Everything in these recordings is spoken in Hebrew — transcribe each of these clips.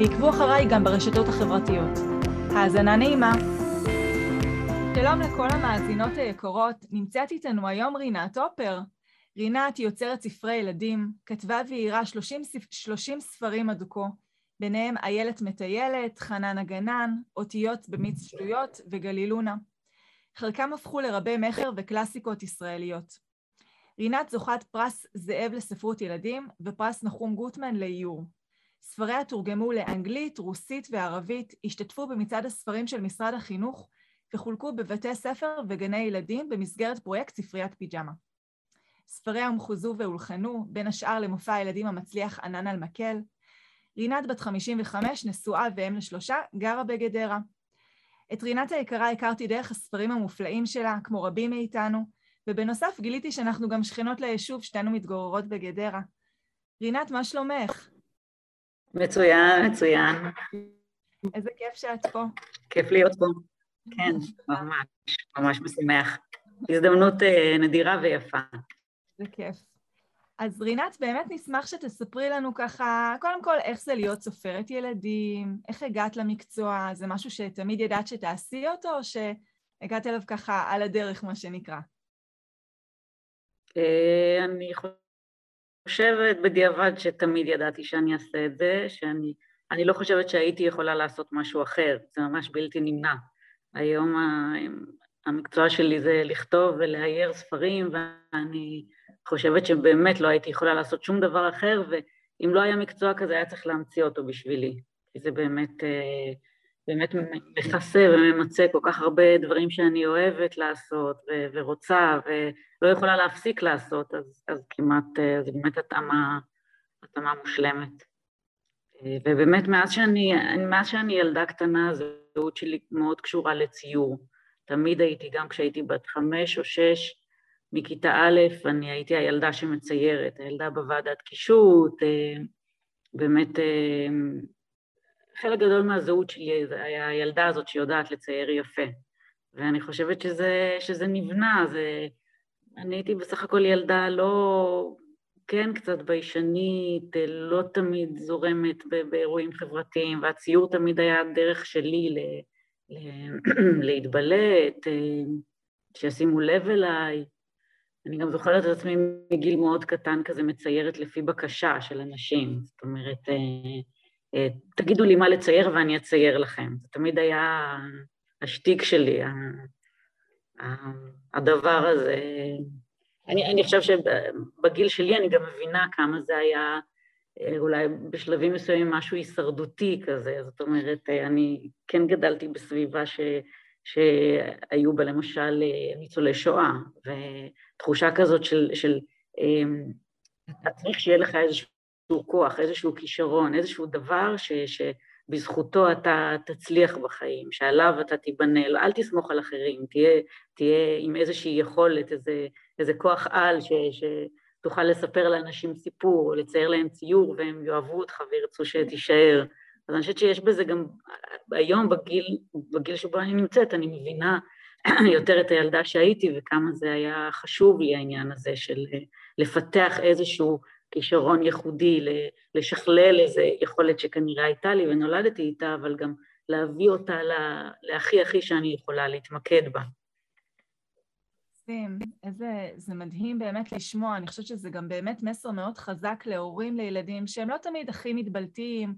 ועקבו אחריי גם ברשתות החברתיות. האזנה נעימה. שלום לכל המאזינות היקרות, נמצאת איתנו היום רינת אופר. רינת היא יוצרת ספרי ילדים, כתבה ואיירה 30, 30 ספרים עד כה, ביניהם איילת מטיילת, חנן הגנן, אותיות במיץ שטויות וגלילונה. חלקם הפכו לרבי מכר וקלאסיקות ישראליות. רינת זוכת פרס זאב לספרות ילדים ופרס נחום גוטמן לאיור. ספריה תורגמו לאנגלית, רוסית וערבית, השתתפו במצעד הספרים של משרד החינוך וחולקו בבתי ספר וגני ילדים במסגרת פרויקט ספריית פיג'מה. ספריה הומחזו והולחנו, בין השאר למופע הילדים המצליח ענן על מקל. רינת בת 55, נשואה ואם לשלושה, גרה בגדרה. את רינת היקרה הכרתי דרך הספרים המופלאים שלה, כמו רבים מאיתנו, ובנוסף גיליתי שאנחנו גם שכנות ליישוב, שתינו מתגוררות בגדרה. רינת, מה שלומך? מצוין, מצוין. איזה כיף שאת פה. כיף להיות פה. כן, ממש, ממש משמח. הזדמנות uh, נדירה ויפה. זה כיף. אז רינת, באמת נשמח שתספרי לנו ככה, קודם כל, איך זה להיות סופרת ילדים, איך הגעת למקצוע, זה משהו שתמיד ידעת שתעשי אותו, או שהגעת אליו ככה על הדרך, מה שנקרא? Uh, אני חושבת בדיעבד שתמיד ידעתי שאני אעשה את זה, שאני אני לא חושבת שהייתי יכולה לעשות משהו אחר, זה ממש בלתי נמנע. היום המקצוע שלי זה לכתוב ולאייר ספרים, ואני חושבת שבאמת לא הייתי יכולה לעשות שום דבר אחר, ואם לא היה מקצוע כזה היה צריך להמציא אותו בשבילי, כי זה באמת, אה, באמת מכסה וממצה כל כך הרבה דברים שאני אוהבת לעשות ו- ורוצה, ולא יכולה להפסיק לעשות, אז, אז כמעט, אה, זה באמת התאמה, התאמה מושלמת. אה, ובאמת מאז שאני, מאז שאני ילדה קטנה, הזהות שלי מאוד קשורה לציור. תמיד הייתי, גם כשהייתי בת חמש או שש, מכיתה א', אני הייתי הילדה שמציירת, הילדה בוועדת קישוט, אה, באמת חלק גדול מהזהות שלי זה היה הילדה הזאת שיודעת לצייר יפה. ואני חושבת שזה, שזה נבנה, זה... אני הייתי בסך הכל ילדה לא... כן קצת ביישנית, לא תמיד זורמת באירועים חברתיים, והציור תמיד היה דרך שלי ל... להתבלט, אה, שישימו לב אליי. אני גם זוכרת את עצמי מגיל מאוד קטן כזה מציירת לפי בקשה של אנשים. זאת אומרת, אה, תגידו לי מה לצייר ואני אצייר לכם. זה תמיד היה השטיק שלי, הדבר הזה. אני, אני חושב שבגיל שלי אני גם מבינה כמה זה היה אולי בשלבים מסוימים משהו הישרדותי כזה, זאת אומרת, אני כן גדלתי בסביבה ש, שהיו בה למשל ניצולי שואה, ותחושה כזאת של, של אתה צריך שיהיה לך איזשהו כוח, איזשהו כישרון, איזשהו דבר ש, שבזכותו אתה תצליח בחיים, שעליו אתה תיבנה, אל תסמוך על אחרים, תהיה, תהיה עם איזושהי יכולת, איזה, איזה כוח על ש... ש תוכל לספר לאנשים סיפור, או לצייר להם ציור, והם יאהבו אותך וירצו שתישאר. אז אני חושבת שיש בזה גם, היום בגיל, בגיל שבו אני נמצאת, אני מבינה יותר את הילדה שהייתי וכמה זה היה חשוב לי העניין הזה של לפתח איזשהו כישרון ייחודי, לשכלל איזו יכולת שכנראה הייתה לי ונולדתי איתה, אבל גם להביא אותה להכי הכי שאני יכולה להתמקד בה. מקסים, איזה, זה מדהים באמת לשמוע, אני חושבת שזה גם באמת מסר מאוד חזק להורים לילדים שהם לא תמיד הכי מתבלטים,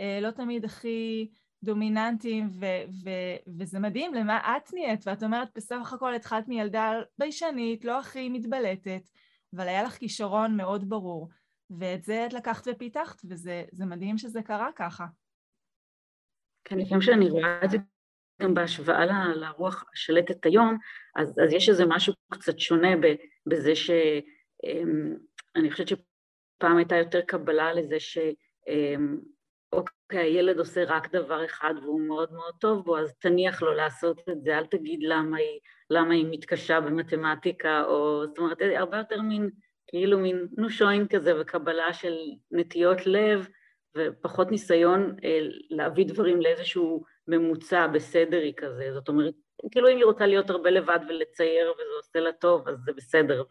אה, לא תמיד הכי דומיננטיים, ו- ו- וזה מדהים למה את נהיית, ואת אומרת, בסך הכל התחלת מילדה ביישנית, לא הכי מתבלטת, אבל היה לך כישרון מאוד ברור, ואת זה את לקחת ופיתחת, וזה מדהים שזה קרה ככה. כן, לפעמים שאני רואה את זה גם בהשוואה לרוח השלטת היום, אז, אז יש איזה משהו קצת שונה בזה שאני אמ, חושבת שפעם הייתה יותר קבלה לזה ש... אוקיי, הילד עושה רק דבר אחד והוא מאוד מאוד טוב בו, אז תניח לו לעשות את זה, אל תגיד למה היא, למה היא מתקשה במתמטיקה, או זאת אומרת, הרבה יותר מין, כאילו מין נושוין כזה וקבלה של נטיות לב, ופחות ניסיון אה, להביא דברים לאיזשהו ממוצע בסדרי כזה, זאת אומרת, כאילו אם היא רוצה להיות הרבה לבד ולצייר וזה עושה לה טוב, אז זה בסדר,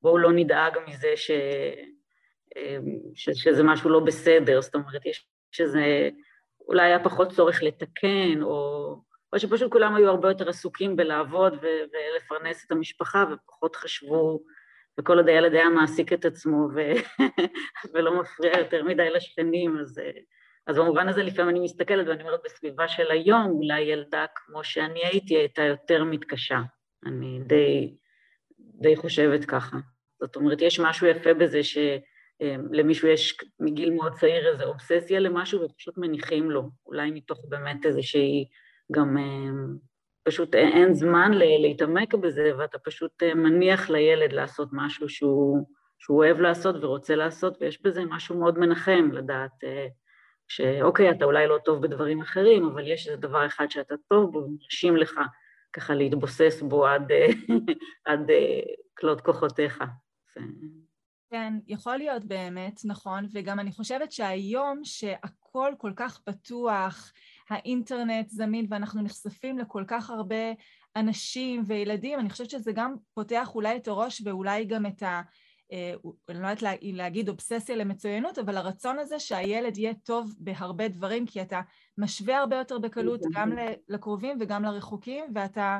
ובואו לא נדאג מזה ש... אה, ש... שזה משהו לא בסדר, זאת אומרת, יש שזה אולי היה פחות צורך לתקן, או, או שפשוט כולם היו הרבה יותר עסוקים בלעבוד ו- ולפרנס את המשפחה, ופחות חשבו, וכל עוד הילד היה מעסיק את עצמו ו- ולא מפריע יותר מדי לשכנים, אז, אז במובן הזה לפעמים אני מסתכלת ואני אומרת, בסביבה של היום, אולי ילדה כמו שאני הייתי הייתה יותר מתקשה. אני די, די חושבת ככה. זאת אומרת, יש משהו יפה בזה ש... אמ, למישהו יש מגיל מאוד צעיר איזו אובססיה למשהו ופשוט מניחים לו, אולי מתוך באמת איזושהי גם אמ, פשוט אין זמן להתעמק בזה ואתה פשוט אה, מניח לילד לעשות משהו שהוא, שהוא אוהב לעשות ורוצה לעשות ויש בזה משהו מאוד מנחם לדעת אה, שאוקיי, אתה אולי לא טוב בדברים אחרים, אבל יש איזה דבר אחד שאתה טוב בו ומרשים לך ככה להתבוסס בו עד, אה, עד כלות כוחותיך. כן, יכול להיות באמת, נכון, וגם אני חושבת שהיום שהכל כל כך פתוח, האינטרנט זמין ואנחנו נחשפים לכל כך הרבה אנשים וילדים, אני חושבת שזה גם פותח אולי את הראש ואולי גם את ה... אה, אני לא יודעת להגיד אובססיה למצוינות, אבל הרצון הזה שהילד יהיה טוב בהרבה דברים, כי אתה משווה הרבה יותר בקלות גם לקרובים וגם לרחוקים, ואתה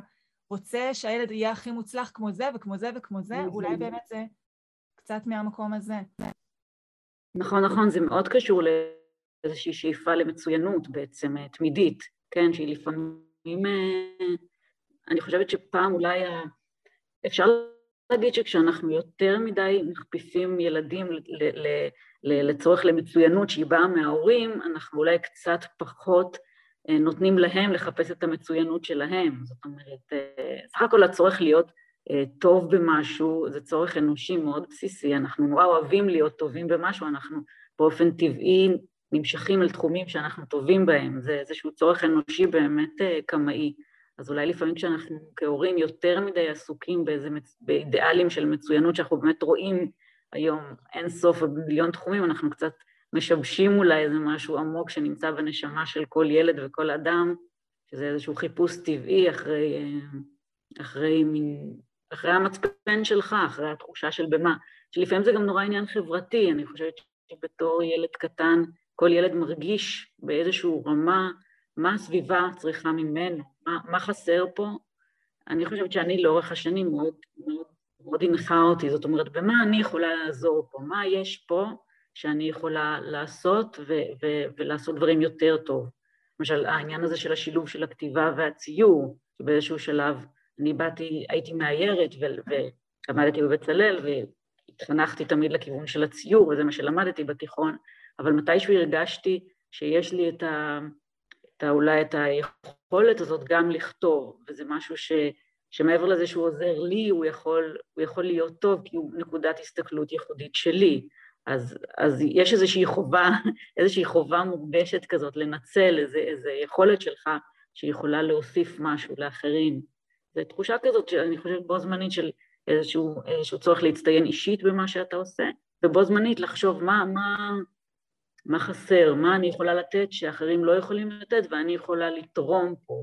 רוצה שהילד יהיה הכי מוצלח כמו זה וכמו זה וכמו זה, אולי באמת זה קצת מהמקום הזה. נכון, נכון, זה מאוד קשור לאיזושהי שאיפה למצוינות בעצם, אה, תמידית, כן, שהיא לפעמים, אה, אני חושבת שפעם אולי, אפשר להגיד שכשאנחנו יותר מדי מכפיפים ילדים לצורך למצוינות שהיא באה מההורים, אנחנו אולי קצת פחות אה, נותנים להם לחפש את המצוינות שלהם. זאת אומרת, סך הכל הצורך להיות טוב במשהו, זה צורך אנושי מאוד בסיסי, אנחנו נורא אוהבים להיות טובים במשהו, אנחנו באופן טבעי נמשכים אל תחומים שאנחנו טובים בהם, זה איזשהו צורך אנושי באמת אה, קמאי. אז אולי לפעמים כשאנחנו כהורים יותר מדי עסוקים באיזה, באידיאלים של מצוינות שאנחנו באמת רואים היום אין סוף במיליון תחומים, אנחנו קצת משבשים אולי איזה משהו עמוק שנמצא בנשמה של כל ילד וכל אדם, שזה איזשהו חיפוש טבעי אחרי, אה, אחרי מין אחרי המצפן שלך, אחרי התחושה של במה, שלפעמים זה גם נורא עניין חברתי, אני חושבת שבתור ילד קטן, כל ילד מרגיש באיזושהי רמה מה הסביבה צריכה ממנו, מה, מה חסר פה. אני חושבת שאני לאורך השנים מאוד מאוד מאוד הנחה אותי, זאת אומרת, במה אני יכולה לעזור פה, מה יש פה שאני יכולה לעשות ו- ו- ולעשות דברים יותר טוב. למשל, העניין הזה של השילוב של הכתיבה והציור, שבאיזשהו שלב אני באתי, הייתי מאיירת ולמדתי בבצלאל והתחנכתי תמיד לכיוון של הציור, וזה מה שלמדתי בתיכון, אבל מתישהו הרגשתי שיש לי את ה... את ה אולי את היכולת הזאת גם לכתוב, וזה משהו ש, שמעבר לזה שהוא עוזר לי, הוא יכול, הוא יכול להיות טוב כי הוא נקודת הסתכלות ייחודית שלי. אז, אז יש איזושהי חובה, איזושהי חובה מורגשת כזאת לנצל איזו יכולת שלך שיכולה להוסיף משהו לאחרים. זו תחושה כזאת שאני חושבת בו זמנית של איזשהו, איזשהו צורך להצטיין אישית במה שאתה עושה, ובו זמנית לחשוב מה, מה, מה חסר, מה אני יכולה לתת שאחרים לא יכולים לתת ואני יכולה לתרום פה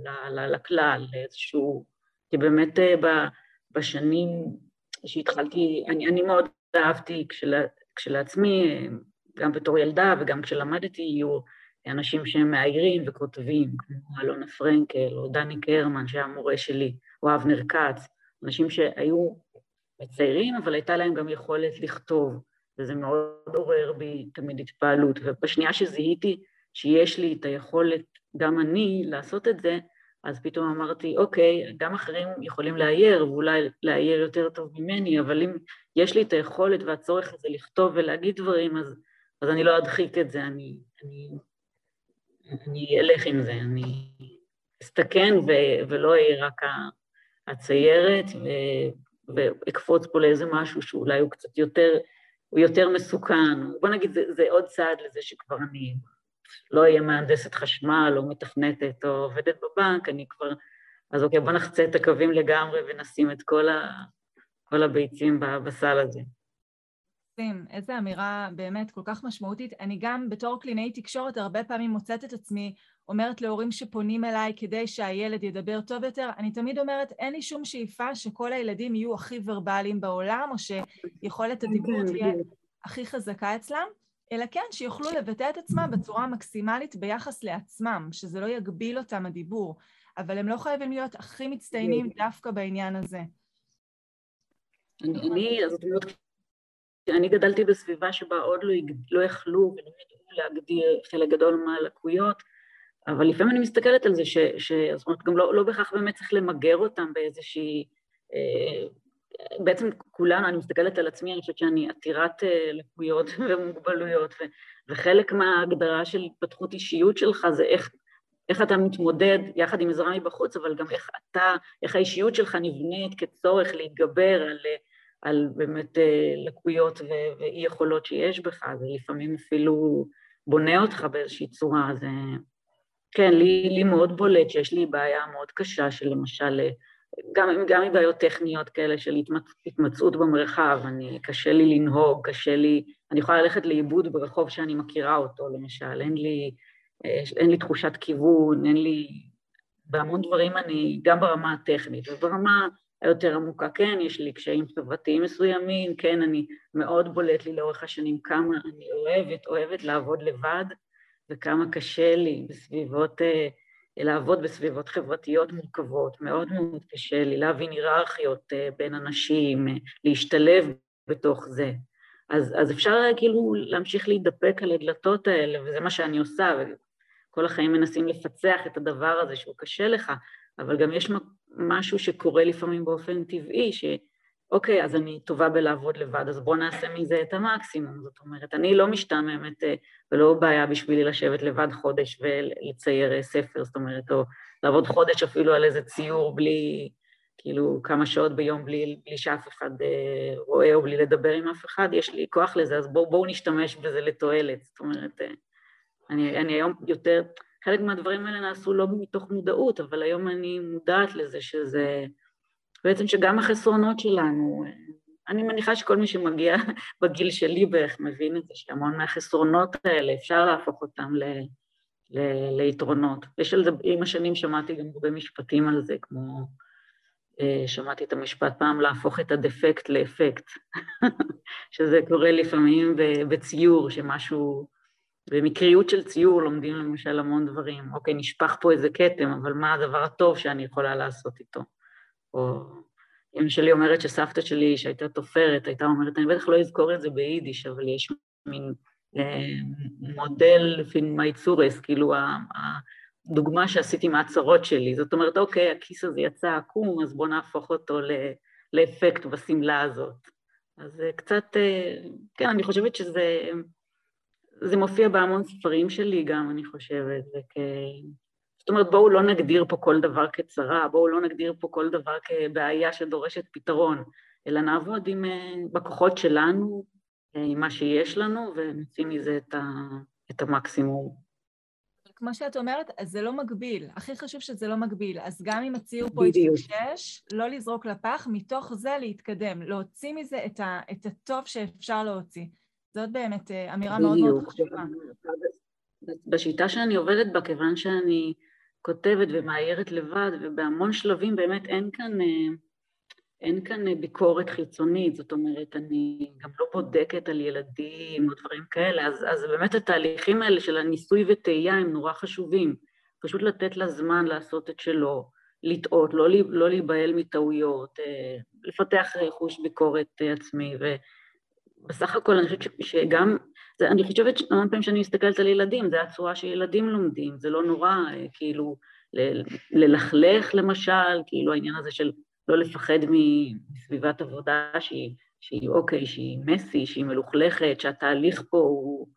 לכלל, לאיזשהו... כי באמת אה, בשנים שהתחלתי, אני, אני מאוד אהבתי כשלה, כשלעצמי, גם בתור ילדה וגם כשלמדתי, יהיו אנשים שהם מאיירים וכותבים, כמו אלונה פרנקל או דני קרמן, שהיה מורה שלי. או אבנר כץ, אנשים שהיו מציירים, אבל הייתה להם גם יכולת לכתוב, וזה מאוד עורר בי תמיד התפעלות. ובשנייה שזיהיתי שיש לי את היכולת, גם אני, לעשות את זה, אז פתאום אמרתי, אוקיי, גם אחרים יכולים לאייר, ואולי לאייר יותר טוב ממני, אבל אם יש לי את היכולת והצורך הזה לכתוב ולהגיד דברים, אז, אז אני לא אדחיק את זה, אני, אני, אני אלך עם זה, אני אסתכן ולא אהיה רק הציירת, ואקפוץ פה לאיזה משהו שאולי הוא קצת יותר, הוא יותר מסוכן. בוא נגיד, זה, זה עוד צעד לזה שכבר אני לא אהיה מהנדסת חשמל או מתכנתת או עובדת בבנק, אני כבר... אז אוקיי, בוא נחצה את הקווים לגמרי ונשים את כל, ה... כל הביצים בסל הזה. איזו אמירה באמת כל כך משמעותית. אני גם בתור קלינאי תקשורת הרבה פעמים מוצאת את עצמי אומרת להורים שפונים אליי כדי שהילד ידבר טוב יותר, אני תמיד אומרת, אין לי שום שאיפה שכל הילדים יהיו הכי ורבליים בעולם, או שיכולת הדיבור כן, תהיה הכי חזקה אצלם, אלא כן, שיוכלו לבטא את עצמם בצורה המקסימלית ביחס לעצמם, שזה לא יגביל אותם הדיבור, אבל הם לא חייבים להיות הכי מצטיינים דווקא בעניין הזה. אני, זאת אומרת, אני גדלתי בסביבה שבה עוד לא, לא יכלו ולא ידעו להגדיר חלק גדול מהלקויות, אבל לפעמים אני מסתכלת על זה, ש, ש, זאת אומרת, גם לא, לא בהכרח באמת צריך למגר אותם באיזושהי... אה, בעצם כולנו, אני מסתכלת על עצמי, אני חושבת שאני עתירת אה, לקויות ומוגבלויות, ו, וחלק מההגדרה של התפתחות אישיות שלך זה איך, איך אתה מתמודד יחד עם עזרה מבחוץ, אבל גם איך אתה, איך האישיות שלך נבנית כצורך להתגבר על... על באמת אה, לקויות ואי יכולות שיש בך, זה לפעמים אפילו בונה אותך באיזושהי צורה, זה... כן, לי, לי מאוד בולט שיש לי בעיה מאוד קשה של למשל, אה, גם, גם מבעיות טכניות כאלה של התמצ... התמצאות במרחב, אני, קשה לי לנהוג, קשה לי, אני יכולה ללכת לאיבוד ברחוב שאני מכירה אותו למשל, אין לי, אה, אין לי תחושת כיוון, אין לי, בהמון דברים אני, גם ברמה הטכנית וברמה היותר עמוקה. כן, יש לי קשיים חברתיים מסוימים, כן, אני מאוד בולט לי לאורך השנים כמה אני אוהבת, אוהבת לעבוד לבד, וכמה קשה לי בסביבות, אה, לעבוד בסביבות חברתיות מורכבות, מאוד מאוד קשה לי להבין היררכיות אה, בין אנשים, אה, להשתלב בתוך זה. אז, אז אפשר כאילו להמשיך להידפק על הדלתות האלה, וזה מה שאני עושה, וכל החיים מנסים לפצח את הדבר הזה שהוא קשה לך, אבל גם יש משהו שקורה לפעמים באופן טבעי, שאוקיי, אז אני טובה בלעבוד לבד, אז בואו נעשה מזה את המקסימום. זאת אומרת, אני לא משתעממת אה, ולא בעיה בשבילי לשבת לבד חודש ולצייר אה, ספר, זאת אומרת, או לעבוד חודש אפילו על איזה ציור בלי, כאילו, כמה שעות ביום בלי, בלי שאף אחד אה, רואה או בלי לדבר עם אף אחד, יש לי כוח לזה, אז בואו בוא נשתמש בזה לתועלת. זאת אומרת, אני, אני היום יותר... חלק מהדברים האלה נעשו לא מתוך מודעות, אבל היום אני מודעת לזה שזה... בעצם שגם החסרונות שלנו, אני מניחה שכל מי שמגיע בגיל שלי בערך מבין את זה, שהמון מהחסרונות האלה, אפשר להפוך אותם ל, ל, ליתרונות. יש על זה, עם השנים שמעתי גם הרבה משפטים על זה, כמו, אה, שמעתי את המשפט פעם, להפוך את הדפקט לאפקט, שזה קורה לפעמים בציור, שמשהו... במקריות של ציור לומדים למשל המון דברים. אוקיי, נשפך פה איזה כתם, אבל מה הדבר הטוב שאני יכולה לעשות איתו? או אמא שלי אומרת שסבתא שלי, שהייתה תופרת, הייתה אומרת, אני בטח לא אזכור את זה ביידיש, אבל יש מין אה, מודל פין מייצורס, כאילו הדוגמה שעשיתי מהצרות שלי. זאת אומרת, אוקיי, הכיס הזה יצא עקום, אז בואו נהפוך אותו לאפקט בשמלה הזאת. אז קצת, אה, כן, אני חושבת שזה... זה מופיע בהמון ספרים שלי גם, אני חושבת, וכ... זאת אומרת, בואו לא נגדיר פה כל דבר כצרה, בואו לא נגדיר פה כל דבר כבעיה שדורשת פתרון, אלא נעבוד עם, אה, בכוחות שלנו, אה, עם מה שיש לנו, ונוציא מזה את, ה, את המקסימום. כמו שאת אומרת, אז זה לא מגביל. הכי חשוב שזה לא מגביל. אז גם אם הציור פה יתפושש, לא לזרוק לפח, מתוך זה להתקדם, להוציא מזה את, ה, את הטוב שאפשר להוציא. זאת באמת אה, אמירה מאוד מאוד חשובה. בשיטה שאני עובדת בה, כיוון שאני כותבת ומאיירת לבד, ובהמון שלבים באמת אין כאן, אה, אין כאן אה, ביקורת חיצונית, זאת אומרת, אני גם לא בודקת על ילדים או דברים כאלה, אז, אז באמת התהליכים האלה של הניסוי וטעייה הם נורא חשובים. פשוט לתת לה זמן לעשות את שלו, לטעות, לא, לא להיבהל מטעויות, לפתח חוש ביקורת עצמי, ו... בסך הכל אני חושבת שגם, זה, אני חושבת שהמון פעמים שאני מסתכלת על ילדים, זה הצורה שילדים לומדים, זה לא נורא, אה, כאילו, ללכלך למשל, כאילו העניין הזה של לא לפחד מסביבת עבודה שהיא, שהיא אוקיי, שהיא מסי, שהיא מלוכלכת, שהתהליך פה הוא,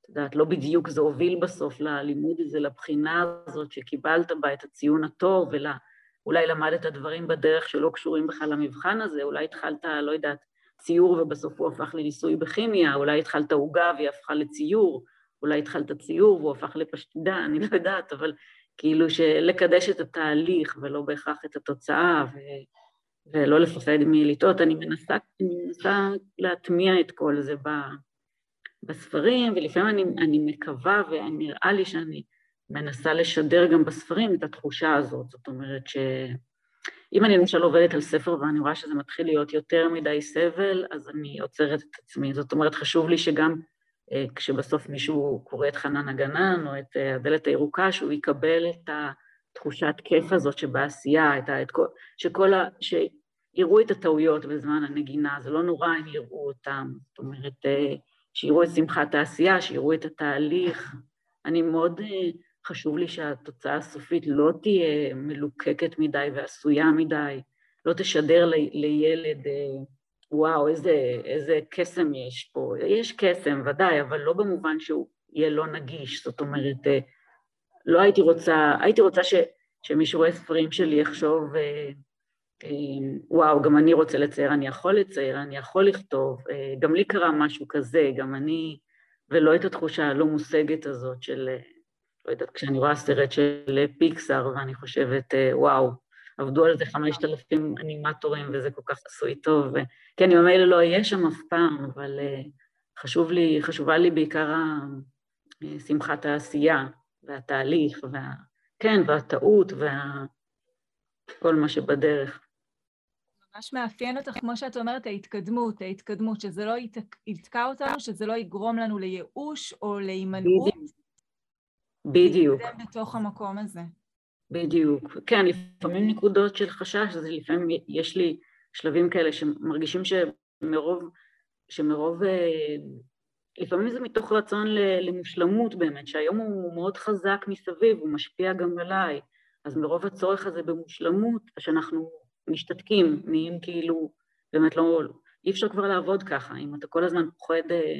את יודעת, לא בדיוק זה הוביל בסוף ללימוד הזה, לבחינה הזאת שקיבלת בה את הציון הטוב, ואולי למדת דברים בדרך שלא קשורים בכלל למבחן הזה, אולי התחלת, לא יודעת, ציור ובסוף הוא הפך לניסוי בכימיה, אולי התחלת עוגה והיא הפכה לציור, אולי התחלת ציור והוא הפך לפשטידה, אני לא יודעת, אבל כאילו שלקדש את התהליך ולא בהכרח את התוצאה, ו... ולא לפחד מלטעות. אני מנסה, אני מנסה להטמיע את כל זה ב... בספרים, ולפעמים אני, אני מקווה ונראה לי שאני מנסה לשדר גם בספרים את התחושה הזאת. זאת אומרת שאם אני למשל עובדת על ספר ואני רואה שזה מתחיל להיות יותר מדי סבל, אז אני עוצרת את עצמי. זאת אומרת, חשוב לי שגם אה, כשבסוף מישהו קורא את חנן הגנן או את אה, הדלת הירוקה, שהוא יקבל את התחושת כיף הזאת שבעשייה, את ה, את כל, שכל ה... שיראו את הטעויות בזמן הנגינה, זה לא נורא אם יראו אותם. זאת אומרת, אה, שיראו את שמחת העשייה, שיראו את התהליך. אני מאוד, חשוב לי שהתוצאה הסופית לא תהיה מלוקקת מדי ועשויה מדי, לא תשדר לילד וואו, איזה, איזה קסם יש פה. יש קסם, ודאי, אבל לא במובן שהוא יהיה לא נגיש. זאת אומרת, אה, לא הייתי רוצה, הייתי רוצה ש, שמי שרואה ספרים שלי יחשוב, אה, אה, וואו, גם אני רוצה לצייר, אני יכול לצייר, אני יכול לכתוב, גם לי קרה משהו כזה, גם אני, ולא את התחושה הלא מושגת הזאת של, לא יודעת, כשאני רואה סרט של פיקסאר ואני חושבת, וואו, עבדו על זה חמשת אלפים אנימטורים וזה כל כך עשוי טוב, כי אני ממילא לא אהיה שם אף פעם, אבל אה, חשוב לי, חשובה לי בעיקר אה, שמחת העשייה והתהליך, וה... כן, והטעות וכל מה שבדרך. ממש מאפיין אותך, כמו שאת אומרת, ההתקדמות, ההתקדמות, שזה לא יתקע אותנו, שזה לא יגרום לנו לייאוש או להימנעות. בדיוק. להתקדם בתוך המקום הזה. בדיוק. כן, לפעמים נקודות של חשש, אז לפעמים יש לי שלבים כאלה שמרגישים שמרוב, שמרוב, אה, לפעמים זה מתוך רצון למושלמות באמת, שהיום הוא מאוד חזק מסביב, הוא משפיע גם עליי, אז מרוב הצורך הזה במושלמות, שאנחנו משתתקים, נהיים כאילו, באמת לא, אי אפשר כבר לעבוד ככה, אם אתה כל הזמן פוחד, אה,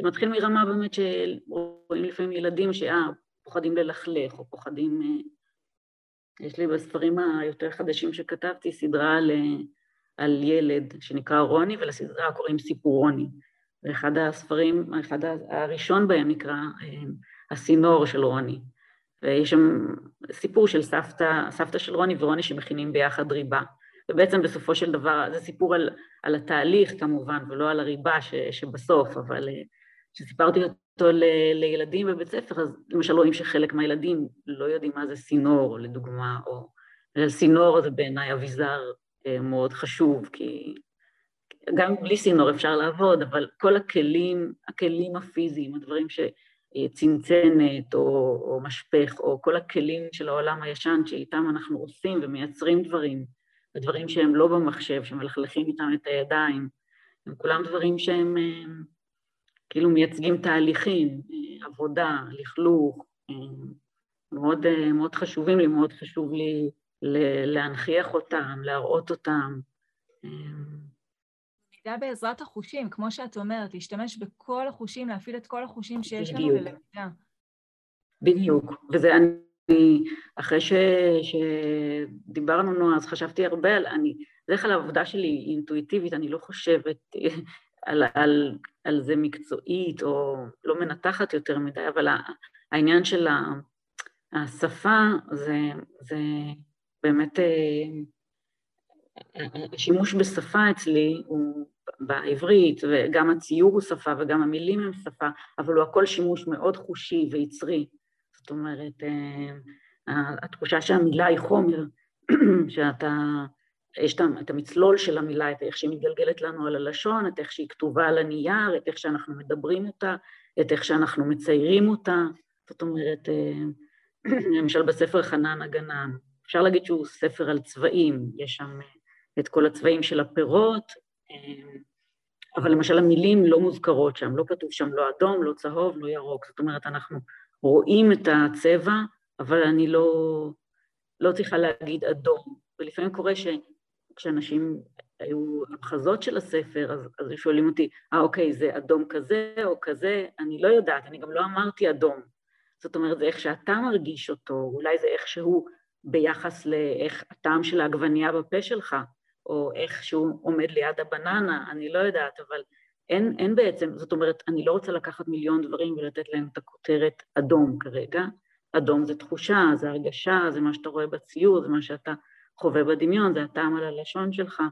זה מתחיל מרמה באמת שרואים לפעמים ילדים שאה, פוחדים ללכלך, או פוחדים אה, יש לי בספרים היותר חדשים שכתבתי סדרה על, על ילד שנקרא רוני, ולסדרה קוראים סיפורוני. ואחד הספרים, אחד הראשון בהם נקרא אה, הסינור של רוני. ויש שם סיפור של סבתא, סבתא של רוני ורוני שמכינים ביחד ריבה. ובעצם בסופו של דבר, זה סיפור על, על התהליך כמובן, ולא על הריבה ש, שבסוף, אבל אה, כשסיפרתי אותו ל, לילדים בבית ספר, אז למשל רואים שחלק מהילדים לא יודעים מה זה סינור, לדוגמה, או... סינור זה בעיניי אביזר אה, מאוד חשוב, כי גם בלי סינור אפשר לעבוד, אבל כל הכלים, הכלים הפיזיים, הדברים שצנצנת או, או משפך, או כל הכלים של העולם הישן שאיתם אנחנו עושים ומייצרים דברים, ודברים שהם לא במחשב, שמלכלכים איתם את הידיים, הם כולם דברים שהם אה, כאילו מייצגים תהליכים, עבודה, לכלוך, מאוד, מאוד חשובים לי, מאוד חשוב לי להנכיח אותם, להראות אותם. למידה בעזרת החושים, כמו שאת אומרת, להשתמש בכל החושים, להפעיל את כל החושים שיש לנו ללמידה. בדיוק, וזה אני, אחרי ש, שדיברנו, אז חשבתי הרבה על, אני, בדרך כלל העבודה שלי היא אינטואיטיבית, אני לא חושבת על, על, על זה מקצועית או לא מנתחת יותר מדי, אבל העניין של השפה זה, זה באמת, אה, השימוש בשפה אצלי הוא בעברית, וגם הציור הוא שפה וגם המילים הם שפה, אבל הוא הכל שימוש מאוד חושי ויצרי. זאת אומרת, אה, התחושה שהמילה היא חומר, שאתה יש את המצלול של המילה, את איך שהיא מתגלגלת לנו על הלשון, את איך שהיא כתובה על הנייר, את איך שאנחנו מדברים אותה, את איך שאנחנו מציירים אותה. זאת אומרת, אה, למשל בספר חנן הגנן, אפשר להגיד שהוא ספר על צבעים, יש שם אה, את כל הצבעים של הפירות, אה, אבל למשל המילים לא מוזכרות שם, לא כתוב שם לא אדום, לא צהוב, לא ירוק. זאת אומרת, אנחנו רואים את הצבע, אבל אני לא, לא צריכה להגיד אדום. ולפעמים קורה. כשאנשים היו המחזות של הספר, אז, אז שואלים אותי, אה, אוקיי, זה אדום כזה או כזה, אני לא יודעת, אני גם לא אמרתי אדום. זאת אומרת, זה איך שאתה מרגיש אותו, אולי זה איך שהוא ביחס לאיך הטעם של העגבנייה בפה שלך, או איך שהוא עומד ליד הבננה, אני לא יודעת, אבל אין, אין בעצם, זאת אומרת, אני לא רוצה לקחת מיליון דברים ולתת להם את הכותרת אדום כרגע. אדום זה תחושה, זה הרגשה, זה מה שאתה רואה בציור, זה מה שאתה חווה בדמיון, זה הטעם על הלשון שלך.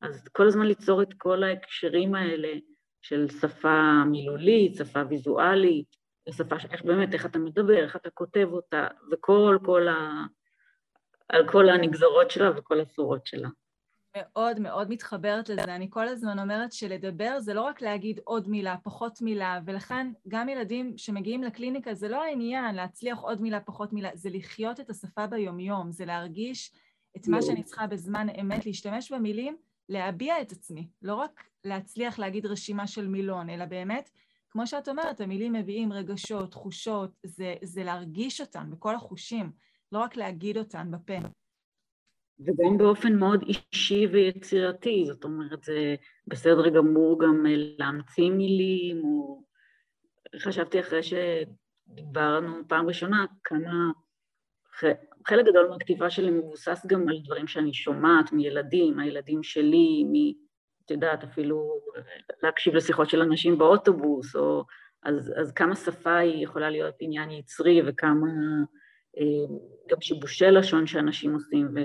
אז כל הזמן ליצור את כל ההקשרים האלה של שפה מילולית, שפה ויזואלית, שפה, איך באמת, איך אתה מדבר, איך אתה כותב אותה, וכל, כל ה... על כל הנגזרות שלה וכל הצורות שלה. מאוד מאוד מתחברת לזה. אני כל הזמן אומרת שלדבר זה לא רק להגיד עוד מילה, פחות מילה, ולכן גם ילדים שמגיעים לקליניקה זה לא העניין להצליח עוד מילה, פחות מילה, זה לחיות את השפה ביומיום, זה להרגיש את מה שאני צריכה בזמן אמת, להשתמש במילים, להביע את עצמי, לא רק להצליח להגיד רשימה של מילון, אלא באמת, כמו שאת אומרת, המילים מביאים רגשות, תחושות, זה, זה להרגיש אותן בכל החושים, לא רק להגיד אותן בפה. וגם באופן מאוד אישי ויצירתי, זאת אומרת, זה בסדר גמור גם להמציא מילים, או חשבתי אחרי שדיברנו פעם ראשונה, כמה, חלק גדול מהכתיבה שלי מבוסס גם על דברים שאני שומעת מילדים, הילדים שלי, מ... את יודעת, אפילו להקשיב לשיחות של אנשים באוטובוס, או אז, אז כמה שפה היא יכולה להיות עניין יצרי וכמה אה, גם שיבושי לשון שאנשים עושים, ו...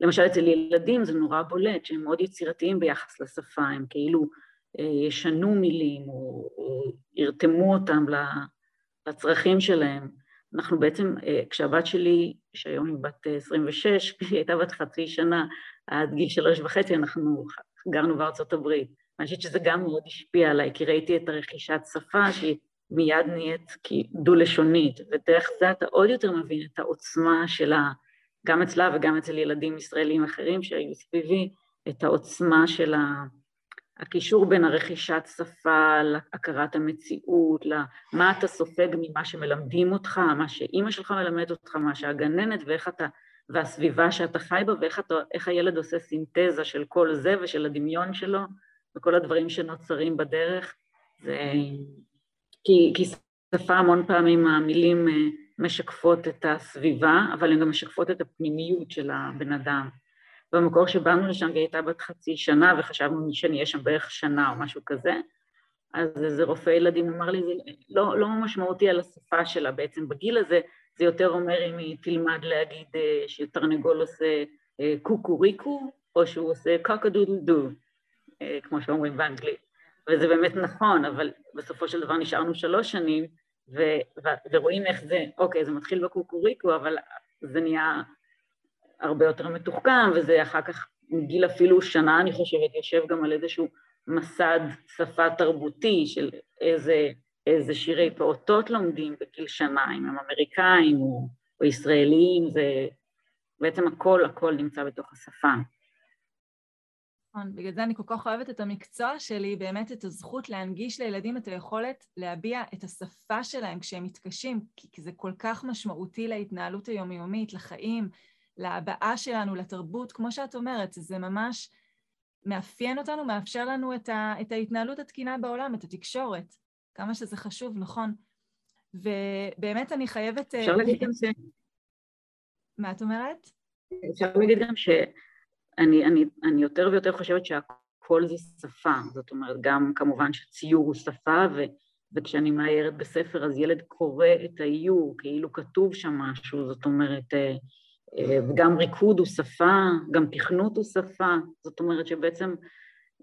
למשל אצל ילדים זה נורא בולט שהם מאוד יצירתיים ביחס לשפה, הם כאילו אה, ישנו מילים או, או ירתמו אותם לצרכים שלהם. אנחנו בעצם, אה, כשהבת שלי, שהיום היא בת 26, כשהיא הייתה בת חצי שנה, עד גיל שלוש וחצי, אנחנו גרנו בארצות הברית. אני חושבת שזה גם מאוד השפיע עליי, כי ראיתי את הרכישת שפה שהיא מיד נהיית דו-לשונית, ודרך זה אתה עוד יותר מבין את העוצמה של ה... גם אצלה וגם אצל ילדים ישראלים אחרים שהיו סביבי, את העוצמה של הקישור בין הרכישת שפה להכרת המציאות, למה אתה סופג ממה שמלמדים אותך, מה שאימא שלך מלמדת אותך, מה שהגננת, ואיך אתה, והסביבה שאתה חי בה, ואיך אתה, הילד עושה סינתזה של כל זה ושל הדמיון שלו, וכל הדברים שנוצרים בדרך. זה... כי, כי שפה המון פעמים המילים אה, משקפות את הסביבה, אבל הן גם משקפות את הפנימיות של הבן אדם. במקור שבאנו לשם והיא הייתה בת חצי שנה וחשבנו שאני אהיה שם בערך שנה או משהו כזה, אז איזה רופא ילדים אמר לי, זה לא, לא משמעותי על השפה שלה בעצם בגיל הזה, זה יותר אומר אם היא תלמד להגיד אה, שתרנגול עושה אה, קוקוריקו, או שהוא עושה קוקדודל דו, כמו שאומרים באנגלית. וזה באמת נכון, אבל בסופו של דבר נשארנו שלוש שנים, ו- ו- ורואים איך זה, אוקיי, זה מתחיל בקוקוריקו, אבל זה נהיה הרבה יותר מתוחכם, וזה אחר כך, מגיל אפילו שנה, אני חושבת, יושב גם על איזשהו מסד שפה תרבותי של איזה, איזה שירי פעוטות לומדים בגיל שנה, אם הם אמריקאים או, או ישראלים, זה בעצם הכל, הכל נמצא בתוך השפה. נכון, בגלל זה אני כל כך אוהבת את המקצוע שלי, באמת את הזכות להנגיש לילדים את היכולת להביע את השפה שלהם כשהם מתקשים, כי זה כל כך משמעותי להתנהלות היומיומית, לחיים, להבעה שלנו, לתרבות, כמו שאת אומרת, זה ממש מאפיין אותנו, מאפשר לנו את, ה, את ההתנהלות התקינה בעולם, את התקשורת, כמה שזה חשוב, נכון. ובאמת אני חייבת... אפשר להגיד גם ש... מה את אומרת? אפשר להגיד גם ש... אני, אני, יותר ויותר חושבת שהכל זה שפה, זאת אומרת, גם כמובן שציור הוא שפה, ו, וכשאני מאיירת בספר אז ילד קורא את האיור, כאילו כתוב שם משהו, זאת אומרת, אה, אה, וגם ריקוד הוא שפה, גם תכנות הוא שפה, זאת אומרת שבעצם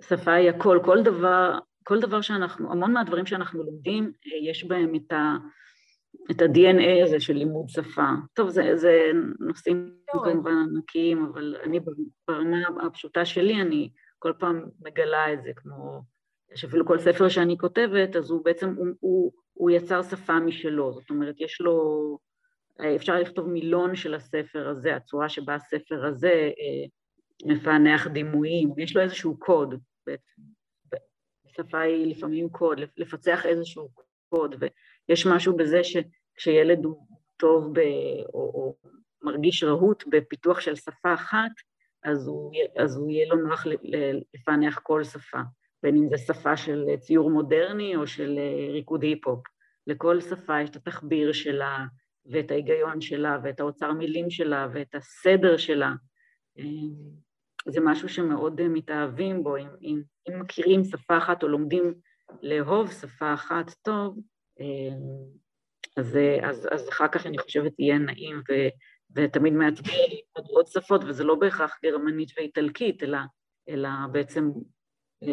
שפה היא הכל, כל דבר, כל דבר שאנחנו, המון מהדברים שאנחנו לומדים, אה, יש בהם את ה... את ה-DNA הזה של לימוד שפה. טוב, זה, זה נושאים כמובן ענקיים, אבל אני ברמה הפשוטה שלי, אני כל פעם מגלה את זה, כמו שאפילו כל ספר שאני כותבת, אז הוא בעצם, הוא, הוא, הוא יצר שפה משלו, זאת אומרת, יש לו, אפשר לכתוב מילון של הספר הזה, הצורה שבה הספר הזה אה, מפענח דימויים, יש לו איזשהו קוד בעצם. שפה היא לפעמים קוד, לפצח איזשהו קוד, יש משהו בזה שכשילד הוא טוב ב, או, או מרגיש רהוט בפיתוח של שפה אחת, אז הוא, אז הוא יהיה לו נוח לפענח כל שפה, בין אם זו שפה של ציור מודרני או של ריקוד היפ-הופ. לכל שפה יש את התחביר שלה, ואת ההיגיון שלה, ואת האוצר מילים שלה, ואת הסדר שלה. זה משהו שמאוד מתאהבים בו, אם, אם, אם מכירים שפה אחת או לומדים לאהוב שפה אחת טוב, אז, אז, אז אחר כך אני חושבת יהיה נעים ו, ותמיד מעצבן ללמוד עוד שפות, וזה לא בהכרח גרמנית ואיטלקית, אלא, אלא בעצם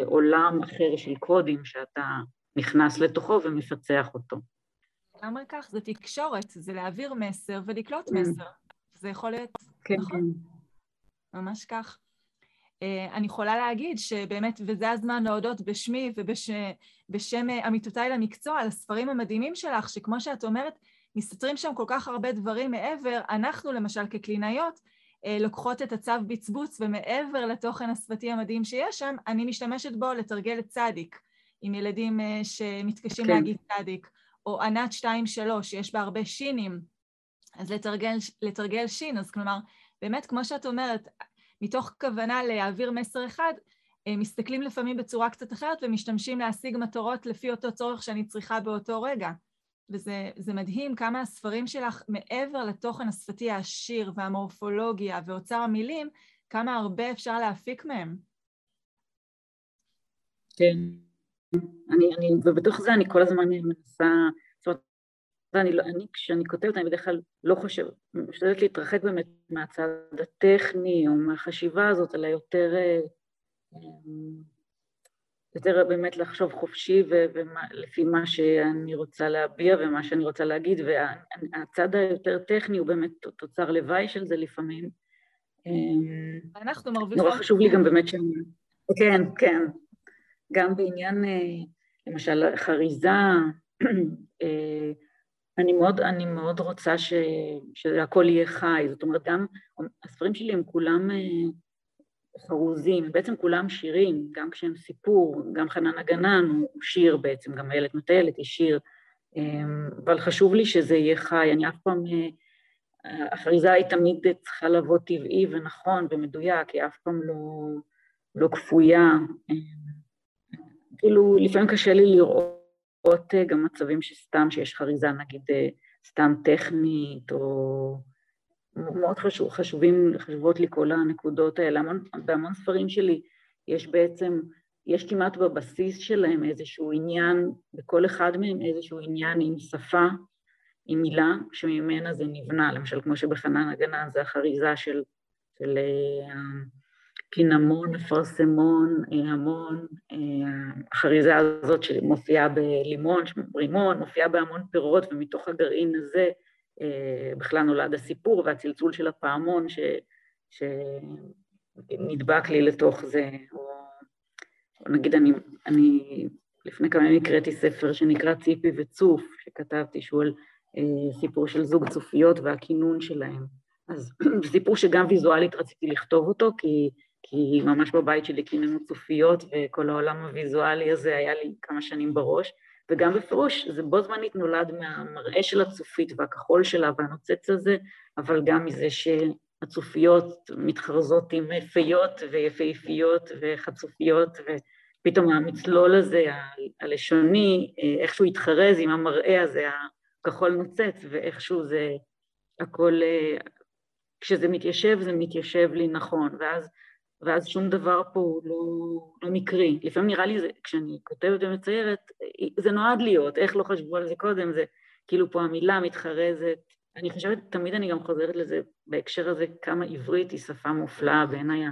עולם אחר של קודים שאתה נכנס לתוכו ומפצח אותו. לגמרי כך, זה תקשורת, זה להעביר מסר ולקלוט mm. מסר. זה יכול להיות, כן, נכון? כן. ממש כך. Uh, אני יכולה להגיד שבאמת, וזה הזמן להודות בשמי ובשם uh, עמיתותיי למקצוע על הספרים המדהימים שלך, שכמו שאת אומרת, מסתתרים שם כל כך הרבה דברים מעבר. אנחנו למשל כקלינאיות uh, לוקחות את הצו בצבוץ, ומעבר לתוכן השפתי המדהים שיש שם, אני משתמשת בו לתרגל צדיק, עם ילדים שמתקשים כן. להגיד צדיק, או ענת 2-3, שיש בה הרבה שינים, אז לתרגל, לתרגל שין, אז כלומר, באמת, כמו שאת אומרת, מתוך כוונה להעביר מסר אחד, מסתכלים לפעמים בצורה קצת אחרת ומשתמשים להשיג מטרות לפי אותו צורך שאני צריכה באותו רגע. וזה מדהים כמה הספרים שלך, מעבר לתוכן השפתי העשיר והמורפולוגיה ואוצר המילים, כמה הרבה אפשר להפיק מהם. כן, אני, אני, ובתוך זה אני כל הזמן מנסה, זאת אומרת, ואני, לא, אני, כשאני כותבת, אני בדרך כלל לא חושבת, משתדלת להתרחק באמת מהצד הטכני או מהחשיבה הזאת, אלא יותר, אה, יותר באמת לחשוב חופשי ולפי מה שאני רוצה להביע ומה שאני רוצה להגיד, והצד היותר טכני הוא באמת תוצר לוואי של זה לפעמים. אנחנו מרוויחות. נורא חשוב לי גם באמת שאני... כן, כן. גם בעניין, אה, למשל, חריזה, אה, אני מאוד, אני מאוד רוצה ש, שהכל יהיה חי, זאת אומרת, גם הספרים שלי הם כולם אה, חרוזים, בעצם כולם שירים, גם כשהם סיפור, גם חנן הגנן הוא שיר בעצם, גם איילת מטיילת היא שיר, אבל חשוב לי שזה יהיה חי, אני אף פעם, החריזה היא תמיד צריכה לבוא טבעי ונכון ומדויק, היא אף פעם לא, לא כפויה. כאילו, לפעמים קשה לי לראות אה, גם מצבים שסתם, שיש חריזה נגיד אה, סתם טכנית, או מאוד חשוב, חשובים, חשובות לי כל הנקודות האלה. המון, בהמון ספרים שלי יש בעצם, יש כמעט בבסיס שלהם איזשהו עניין, בכל אחד מהם איזשהו עניין עם שפה, עם מילה, שממנה זה נבנה, למשל כמו שבחנן הגנה זה החריזה של, של אה, קינמון, אפרסמון, אה, המון, אה, החריזה הזאת שמופיעה בלימון, רימון, מופיעה בהמון פירות, ומתוך הגרעין הזה אה, בכלל נולד הסיפור והצלצול של הפעמון ש, שנדבק לי לתוך זה, או נגיד אני, אני לפני כמה ימים הקראתי ספר שנקרא ציפי וצוף, שכתבתי שהוא על סיפור של זוג צופיות והכינון שלהם. אז סיפור שגם ויזואלית רציתי לכתוב אותו, כי כי ממש בבית שלי קיננו צופיות וכל העולם הוויזואלי הזה היה לי כמה שנים בראש, וגם בפירוש זה בו זמנית נולד מהמראה של הצופית והכחול שלה והנוצץ הזה, אבל גם מזה שהצופיות מתחרזות עם פיות ויפהפיות וחצופיות, ופתאום המצלול הזה, הלשוני, איכשהו התחרז עם המראה הזה, הכחול נוצץ, ואיכשהו זה הכל, כשזה מתיישב, זה מתיישב לי נכון, ואז ואז שום דבר פה הוא לא, לא מקרי. לפעמים נראה לי, זה, כשאני כותבת ומציירת, זה נועד להיות, איך לא חשבו על זה קודם, זה כאילו פה המילה מתחרזת. אני חושבת, תמיד אני גם חוזרת לזה בהקשר הזה, כמה עברית היא שפה מופלאה בעיניי.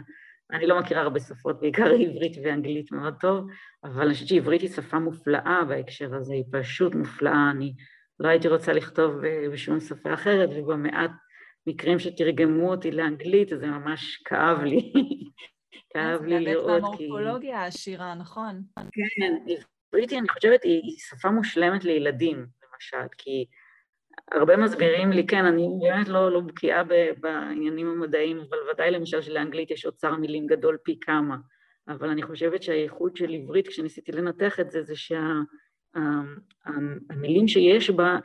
אני לא מכירה הרבה שפות, בעיקר עברית ואנגלית מאוד טוב, אבל אני חושבת שעברית היא שפה מופלאה בהקשר הזה, היא פשוט מופלאה. אני לא הייתי רוצה לכתוב בשום שפה אחרת, ובמעט מקרים שתרגמו אותי לאנגלית, זה ממש כאב לי. כאב לי לראות כי... זה באמת מהמורפולוגיה העשירה, נכון? כן, עברית, אני חושבת, היא שפה מושלמת לילדים, למשל, כי הרבה מסבירים לי, כן, אני באמת לא, לא בקיאה בעניינים המדעיים, אבל ודאי למשל שלאנגלית יש אוצר מילים גדול פי כמה, אבל אני חושבת שהייחוד של עברית, כשניסיתי לנתח את זה, זה שה... המילים שיש בה,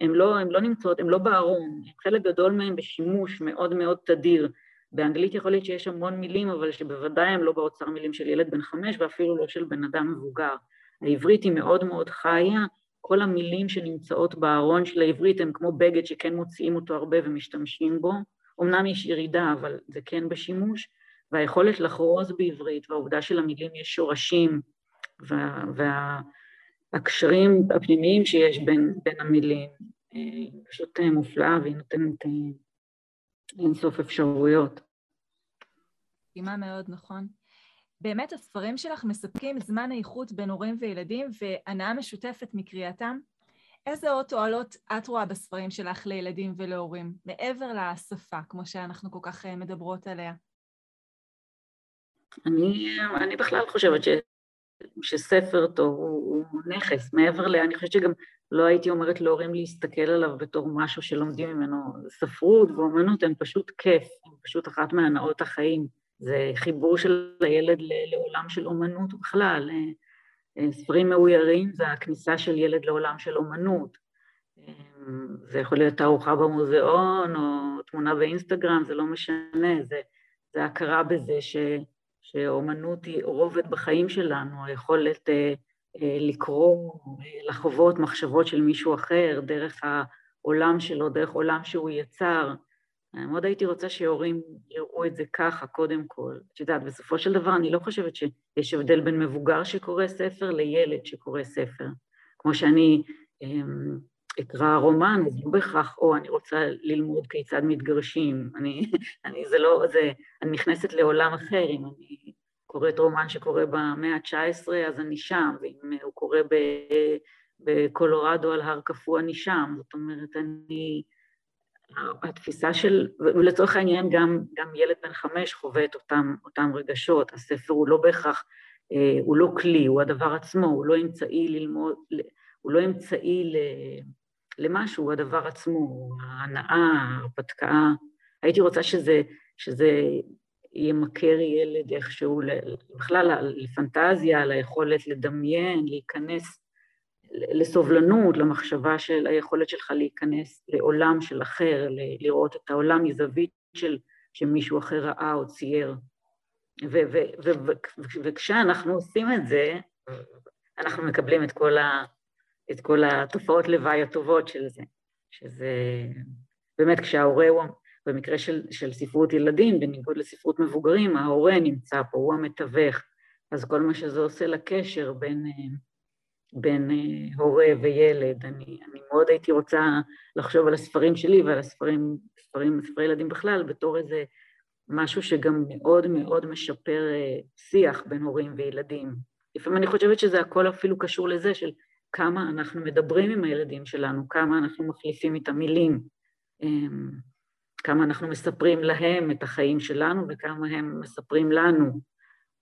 הן לא, לא נמצאות, הן לא בארון, חלק גדול מהן בשימוש מאוד מאוד תדיר. באנגלית יכול להיות שיש המון מילים, אבל שבוודאי הן לא באוצר מילים של ילד בן חמש ואפילו לא של בן אדם מבוגר. העברית היא מאוד מאוד חיה, כל המילים שנמצאות בארון של העברית הן כמו בגד שכן מוציאים אותו הרבה ומשתמשים בו. אמנם יש ירידה, אבל זה כן בשימוש, והיכולת לחרוז בעברית, והעובדה שלמילים יש שורשים, וה, וה, הקשרים הפנימיים שיש בין, בין המילים. היא פשוט מופלאה והיא נותנת אינסוף אפשרויות. מסכימה מאוד, נכון. באמת הספרים שלך מספקים זמן איכות בין הורים וילדים והנאה משותפת מקריאתם? איזה עוד תועלות את רואה בספרים שלך לילדים ולהורים, מעבר לשפה, כמו שאנחנו כל כך אה, מדברות עליה? אני, אני בכלל חושבת שספר טוב הוא, הוא נכס, מעבר ל... אני חושבת שגם לא הייתי אומרת להורים להסתכל עליו בתור משהו שלומדים ממנו. ספרות ואומנות הן פשוט כיף, הן פשוט אחת מהנאות החיים. זה חיבור של הילד לעולם של אומנות בכלל. אה, ספרים מאוירים זה הכניסה של ילד לעולם של אומנות. אה, זה יכול להיות תערוכה במוזיאון או תמונה באינסטגרם, זה לא משנה, זה, זה הכרה בזה ש, שאומנות היא רובד בחיים שלנו, היכולת אה, אה, לקרוא, לחוות מחשבות של מישהו אחר דרך העולם שלו, דרך עולם שהוא יצר. מאוד הייתי רוצה שהורים יראו את זה ככה, קודם כל. את יודעת, בסופו של דבר אני לא חושבת שיש הבדל בין מבוגר שקורא ספר לילד שקורא ספר. כמו שאני אמ, אקרא רומן, אז לא בהכרח, או אני רוצה ללמוד כיצד מתגרשים. אני, אני, זה לא, זה, אני נכנסת לעולם אחר, אם אני קוראת רומן שקורה במאה ה-19, אז אני שם, ואם הוא קורה בקולורדו על הר קפוא, אני שם. זאת אומרת, אני... התפיסה של, ולצורך העניין גם, גם ילד בן חמש חווה את אותם, אותם רגשות, הספר הוא לא בהכרח, אה, הוא לא כלי, הוא הדבר עצמו, הוא לא אמצעי ללמוד, הוא לא אמצעי למשהו, הדבר עצמו, ההנאה, ההרפתקה. הייתי רוצה שזה, שזה ימכר ילד איכשהו, בכלל לפנטזיה, ליכולת לדמיין, להיכנס לסובלנות, למחשבה של היכולת שלך להיכנס לעולם של אחר, לראות את העולם מזווית של שמישהו אחר ראה או צייר. וכשאנחנו עושים את זה, אנחנו מקבלים את כל, ה, את כל התופעות לוואי הטובות של זה, שזה באמת כשההורה הוא, במקרה של, של ספרות ילדים, בניגוד לספרות מבוגרים, ההורה נמצא פה, הוא המתווך, אז כל מה שזה עושה לקשר בין בין אה, הורה וילד. אני, אני מאוד הייתי רוצה לחשוב על הספרים שלי ועל הספרים, ספרים, ספרי ילדים בכלל, בתור איזה משהו שגם מאוד מאוד משפר אה, שיח בין הורים וילדים. לפעמים אני חושבת שזה הכל אפילו קשור לזה של כמה אנחנו מדברים עם הילדים שלנו, כמה אנחנו מחליפים איתם מילים, אמ, כמה אנחנו מספרים להם את החיים שלנו וכמה הם מספרים לנו.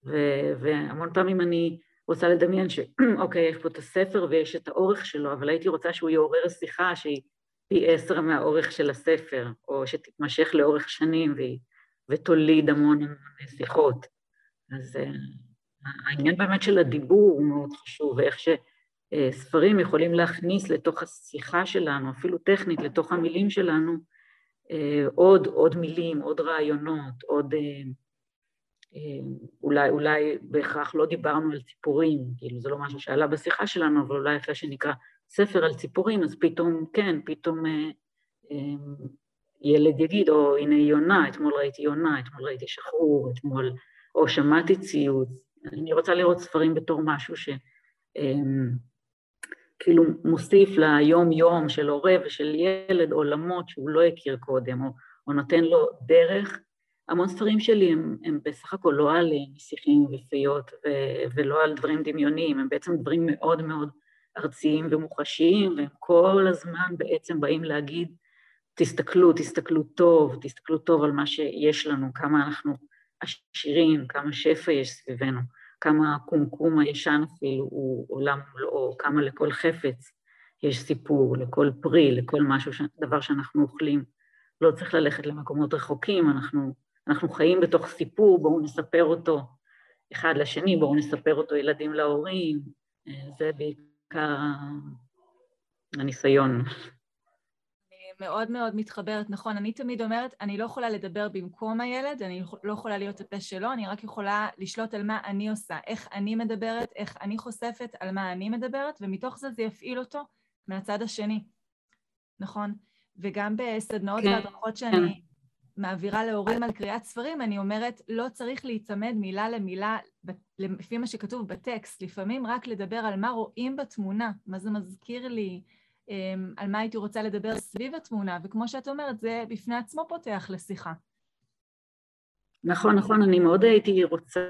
ו- והמון פעמים אני רוצה לדמיין שאוקיי, יש פה את הספר ויש את האורך שלו, אבל הייתי רוצה שהוא יעורר שיחה שהיא פי עשר מהאורך של הספר, או שתתמשך לאורך שנים והיא, ותוליד המון שיחות. אז uh, העניין באמת של הדיבור הוא מאוד חשוב, ואיך שספרים יכולים להכניס לתוך השיחה שלנו, אפילו טכנית, לתוך המילים שלנו, uh, עוד, עוד מילים, עוד רעיונות, עוד... Uh, אולי, אולי בהכרח לא דיברנו על ציפורים, כאילו זה לא משהו שעלה בשיחה שלנו, אבל אולי אחרי שנקרא ספר על ציפורים, אז פתאום, כן, פתאום אה, אה, ילד יגיד, או הנה יונה, אתמול ראיתי יונה, אתמול ראיתי שחרור, אתמול, או שמעתי ציוץ. אני רוצה לראות ספרים בתור משהו ש... אה, כאילו מוסיף ליום-יום של הורה ושל ילד עולמות שהוא לא הכיר קודם, או, או נותן לו דרך. המון ספרים שלי הם, הם בסך הכל לא על נסיכים ופיות ו- ולא על דברים דמיוניים, הם בעצם דברים מאוד מאוד ארציים ומוחשיים, והם כל הזמן בעצם באים להגיד, תסתכלו, תסתכלו טוב, תסתכלו טוב על מה שיש לנו, כמה אנחנו עשירים, כמה שפע יש סביבנו, כמה הקומקום הישן אפילו הוא עולם מלואו, כמה לכל חפץ יש סיפור, לכל פרי, לכל משהו, דבר שאנחנו אוכלים. לא צריך ללכת למקומות רחוקים, אנחנו אנחנו חיים בתוך סיפור, בואו נספר אותו אחד לשני, בואו נספר אותו ילדים להורים, זה בעיקר הניסיון. מאוד מאוד מתחברת, נכון, אני תמיד אומרת, אני לא יכולה לדבר במקום הילד, אני לא יכולה להיות הפה שלו, אני רק יכולה לשלוט על מה אני עושה, איך אני מדברת, איך אני חושפת על מה אני מדברת, ומתוך זה זה יפעיל אותו מהצד השני, נכון? וגם בסדנאות כן. והדרכות שאני מעבירה להורים על קריאת ספרים, אני אומרת, לא צריך להיצמד מילה למילה לפי מה שכתוב בטקסט, לפעמים רק לדבר על מה רואים בתמונה, מה זה מזכיר לי, על מה הייתי רוצה לדבר סביב התמונה, וכמו שאת אומרת, זה בפני עצמו פותח לשיחה. נכון, נכון, אני מאוד הייתי רוצה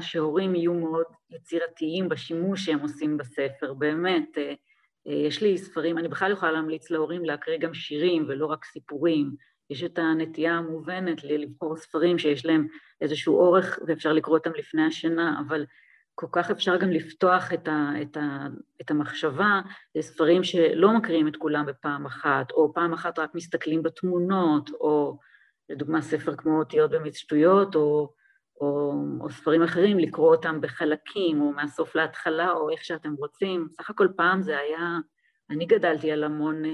שהורים יהיו מאוד יצירתיים בשימוש שהם עושים בספר, באמת. אה, אה, יש לי ספרים, אני בכלל יכולה להמליץ להורים להקריא גם שירים ולא רק סיפורים. יש את הנטייה המובנת לבחור ספרים שיש להם איזשהו אורך ואפשר לקרוא אותם לפני השינה, אבל כל כך אפשר גם לפתוח את, ה, את, ה, את המחשבה לספרים שלא מקריאים את כולם בפעם אחת, או פעם אחת רק מסתכלים בתמונות, או לדוגמה ספר כמו אותיות במצטויות, או, או, או ספרים אחרים, לקרוא אותם בחלקים, או מהסוף להתחלה, או איך שאתם רוצים. סך הכל פעם זה היה, אני גדלתי על המון אה,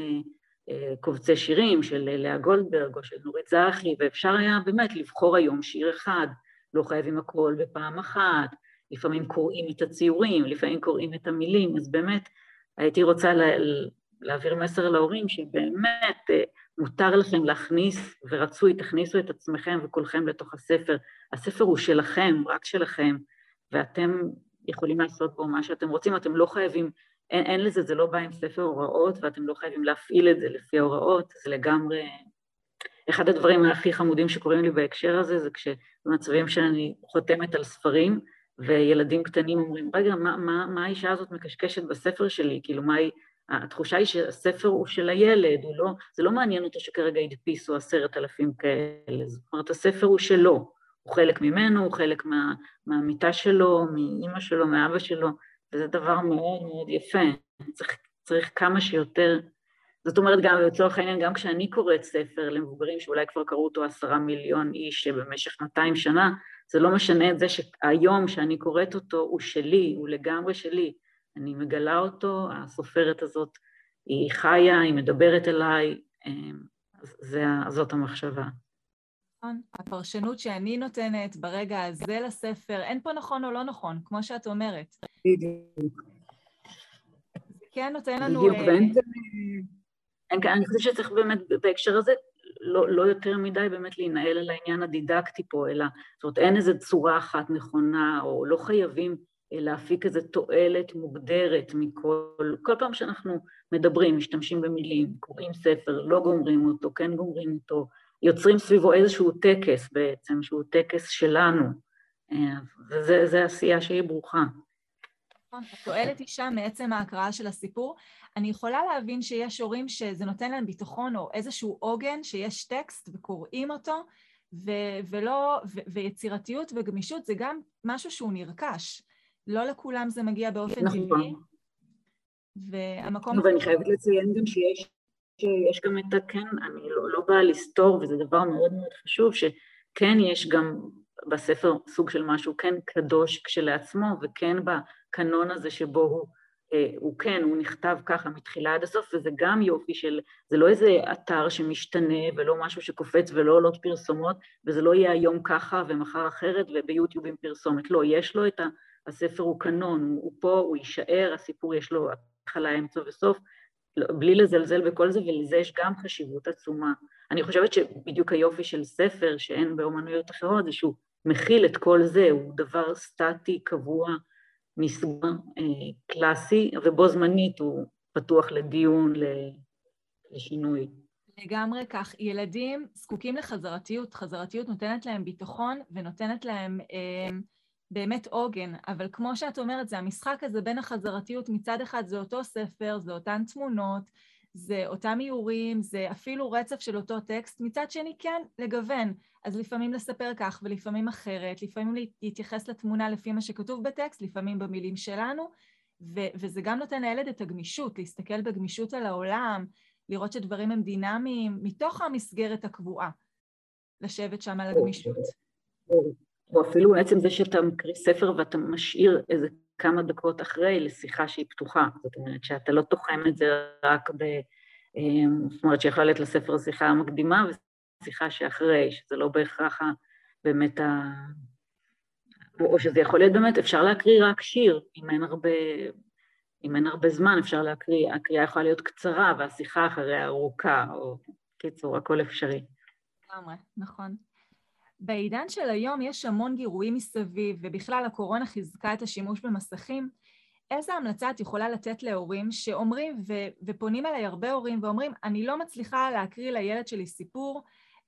אה, קובצי שירים של לאה גולדברג או של נורית זרחי, ואפשר היה באמת לבחור היום שיר אחד, לא חייבים הכל בפעם אחת, לפעמים קוראים את הציורים, לפעמים קוראים את המילים, אז באמת הייתי רוצה לה, להעביר מסר להורים שבאמת אה, מותר לכם להכניס, ורצוי, תכניסו את עצמכם וכולכם לתוך הספר. הספר הוא שלכם, רק שלכם, ואתם יכולים לעשות בו מה שאתם רוצים, אתם לא חייבים, אין, אין לזה, זה לא בא עם ספר הוראות, ואתם לא חייבים להפעיל את זה לפי ההוראות, זה לגמרי... אחד הדברים הכי חמודים שקורים לי בהקשר הזה, זה כשבמצבים שאני חותמת על ספרים, וילדים קטנים אומרים, רגע, מה, מה, מה האישה הזאת מקשקשת בספר שלי? כאילו, מה היא... התחושה היא שהספר הוא של הילד, הוא לא, זה לא מעניין אותו שכרגע הדפיסו עשרת אלפים כאלה, זאת אומרת, הספר הוא שלו, הוא חלק ממנו, הוא חלק מה, מהמיטה שלו, מאימא שלו, מאבא שלו, וזה דבר מאוד מאוד יפה. צריך, צריך כמה שיותר, זאת אומרת, גם לצורך העניין, גם כשאני קוראת ספר למבוגרים שאולי כבר קראו אותו עשרה מיליון איש במשך 200 שנה, זה לא משנה את זה שהיום שאני קוראת אותו הוא שלי, הוא לגמרי שלי. אני מגלה אותו, הסופרת הזאת היא חיה, היא מדברת אליי, אמ, זה, זאת המחשבה. נכון, הפרשנות שאני נותנת ברגע הזה לספר, אין פה נכון או לא נכון, כמו שאת אומרת. בדיוק. כן נותן לנו... בדיוק, ואין אה. אני חושבת שצריך באמת בהקשר הזה לא, לא יותר מדי באמת להינעל על העניין הדידקטי פה, אלא זאת אומרת אין איזו צורה אחת נכונה, או לא חייבים להפיק איזו תועלת מוגדרת מכל, כל פעם שאנחנו מדברים, משתמשים במילים, קוראים ספר, לא גומרים אותו, כן גומרים אותו, יוצרים סביבו איזשהו טקס בעצם, שהוא טקס שלנו, וזו עשייה שהיא ברוכה. נכון, התועלת היא שם מעצם ההקראה של הסיפור. אני יכולה להבין שיש הורים שזה נותן להם ביטחון או איזשהו עוגן, שיש טקסט וקוראים אותו, ו- ולא, ו- ויצירתיות וגמישות זה גם משהו שהוא נרכש. לא לכולם זה מגיע באופן נכון. טבעי. והמקום... ואני חייבת לציין גם שיש שיש גם את הכן, אני לא, לא באה לסתור, וזה דבר מאוד מאוד חשוב, שכן יש גם בספר סוג של משהו כן קדוש כשלעצמו, וכן בקנון הזה שבו הוא, אה, הוא כן, הוא נכתב ככה מתחילה עד הסוף, וזה גם יופי של, זה לא איזה אתר שמשתנה, ולא משהו שקופץ ולא עולות פרסומות, וזה לא יהיה היום ככה ומחר אחרת וביוטיוב עם פרסומת, לא, יש לו את ה... הספר הוא קנון, הוא פה, הוא יישאר, הסיפור יש לו התחלה, אמצע וסוף, לא, בלי לזלזל בכל זה, ולזה יש גם חשיבות עצומה. אני חושבת שבדיוק היופי של ספר, שאין באומנויות אחרות, זה שהוא מכיל את כל זה, הוא דבר סטטי, קבוע, מסוג אה, קלאסי, ובו זמנית הוא פתוח לדיון, לשינוי. לגמרי כך. ילדים זקוקים לחזרתיות. חזרתיות נותנת להם ביטחון ונותנת להם... אה, באמת עוגן, אבל כמו שאת אומרת, זה המשחק הזה בין החזרתיות, מצד אחד זה אותו ספר, זה אותן תמונות, זה אותם איורים, זה אפילו רצף של אותו טקסט, מצד שני כן, לגוון. אז לפעמים לספר כך ולפעמים אחרת, לפעמים להתייחס לתמונה לפי מה שכתוב בטקסט, לפעמים במילים שלנו, ו- וזה גם נותן לילד את הגמישות, להסתכל בגמישות על העולם, לראות שדברים הם דינמיים, מתוך המסגרת הקבועה, לשבת שם על הגמישות. או אפילו עצם זה שאתה מקריא ספר ואתה משאיר איזה כמה דקות אחרי לשיחה שהיא פתוחה. זאת אומרת שאתה לא תוחם את זה רק ב... אמ, זאת אומרת שיכולה להיות לספר שיחה המקדימה ושיחה שאחרי, שזה לא בהכרח באמת ה... או שזה יכול להיות באמת, אפשר להקריא רק שיר, אם אין הרבה, אם אין הרבה זמן אפשר להקריא, הקריאה יכולה להיות קצרה והשיחה אחריה ארוכה, או קיצור, הכל אפשרי. לגמרי, נכון. בעידן של היום יש המון גירויים מסביב, ובכלל הקורונה חיזקה את השימוש במסכים. איזה המלצה את יכולה לתת להורים שאומרים, ו- ופונים אליי הרבה הורים ואומרים, אני לא מצליחה להקריא לילד שלי סיפור,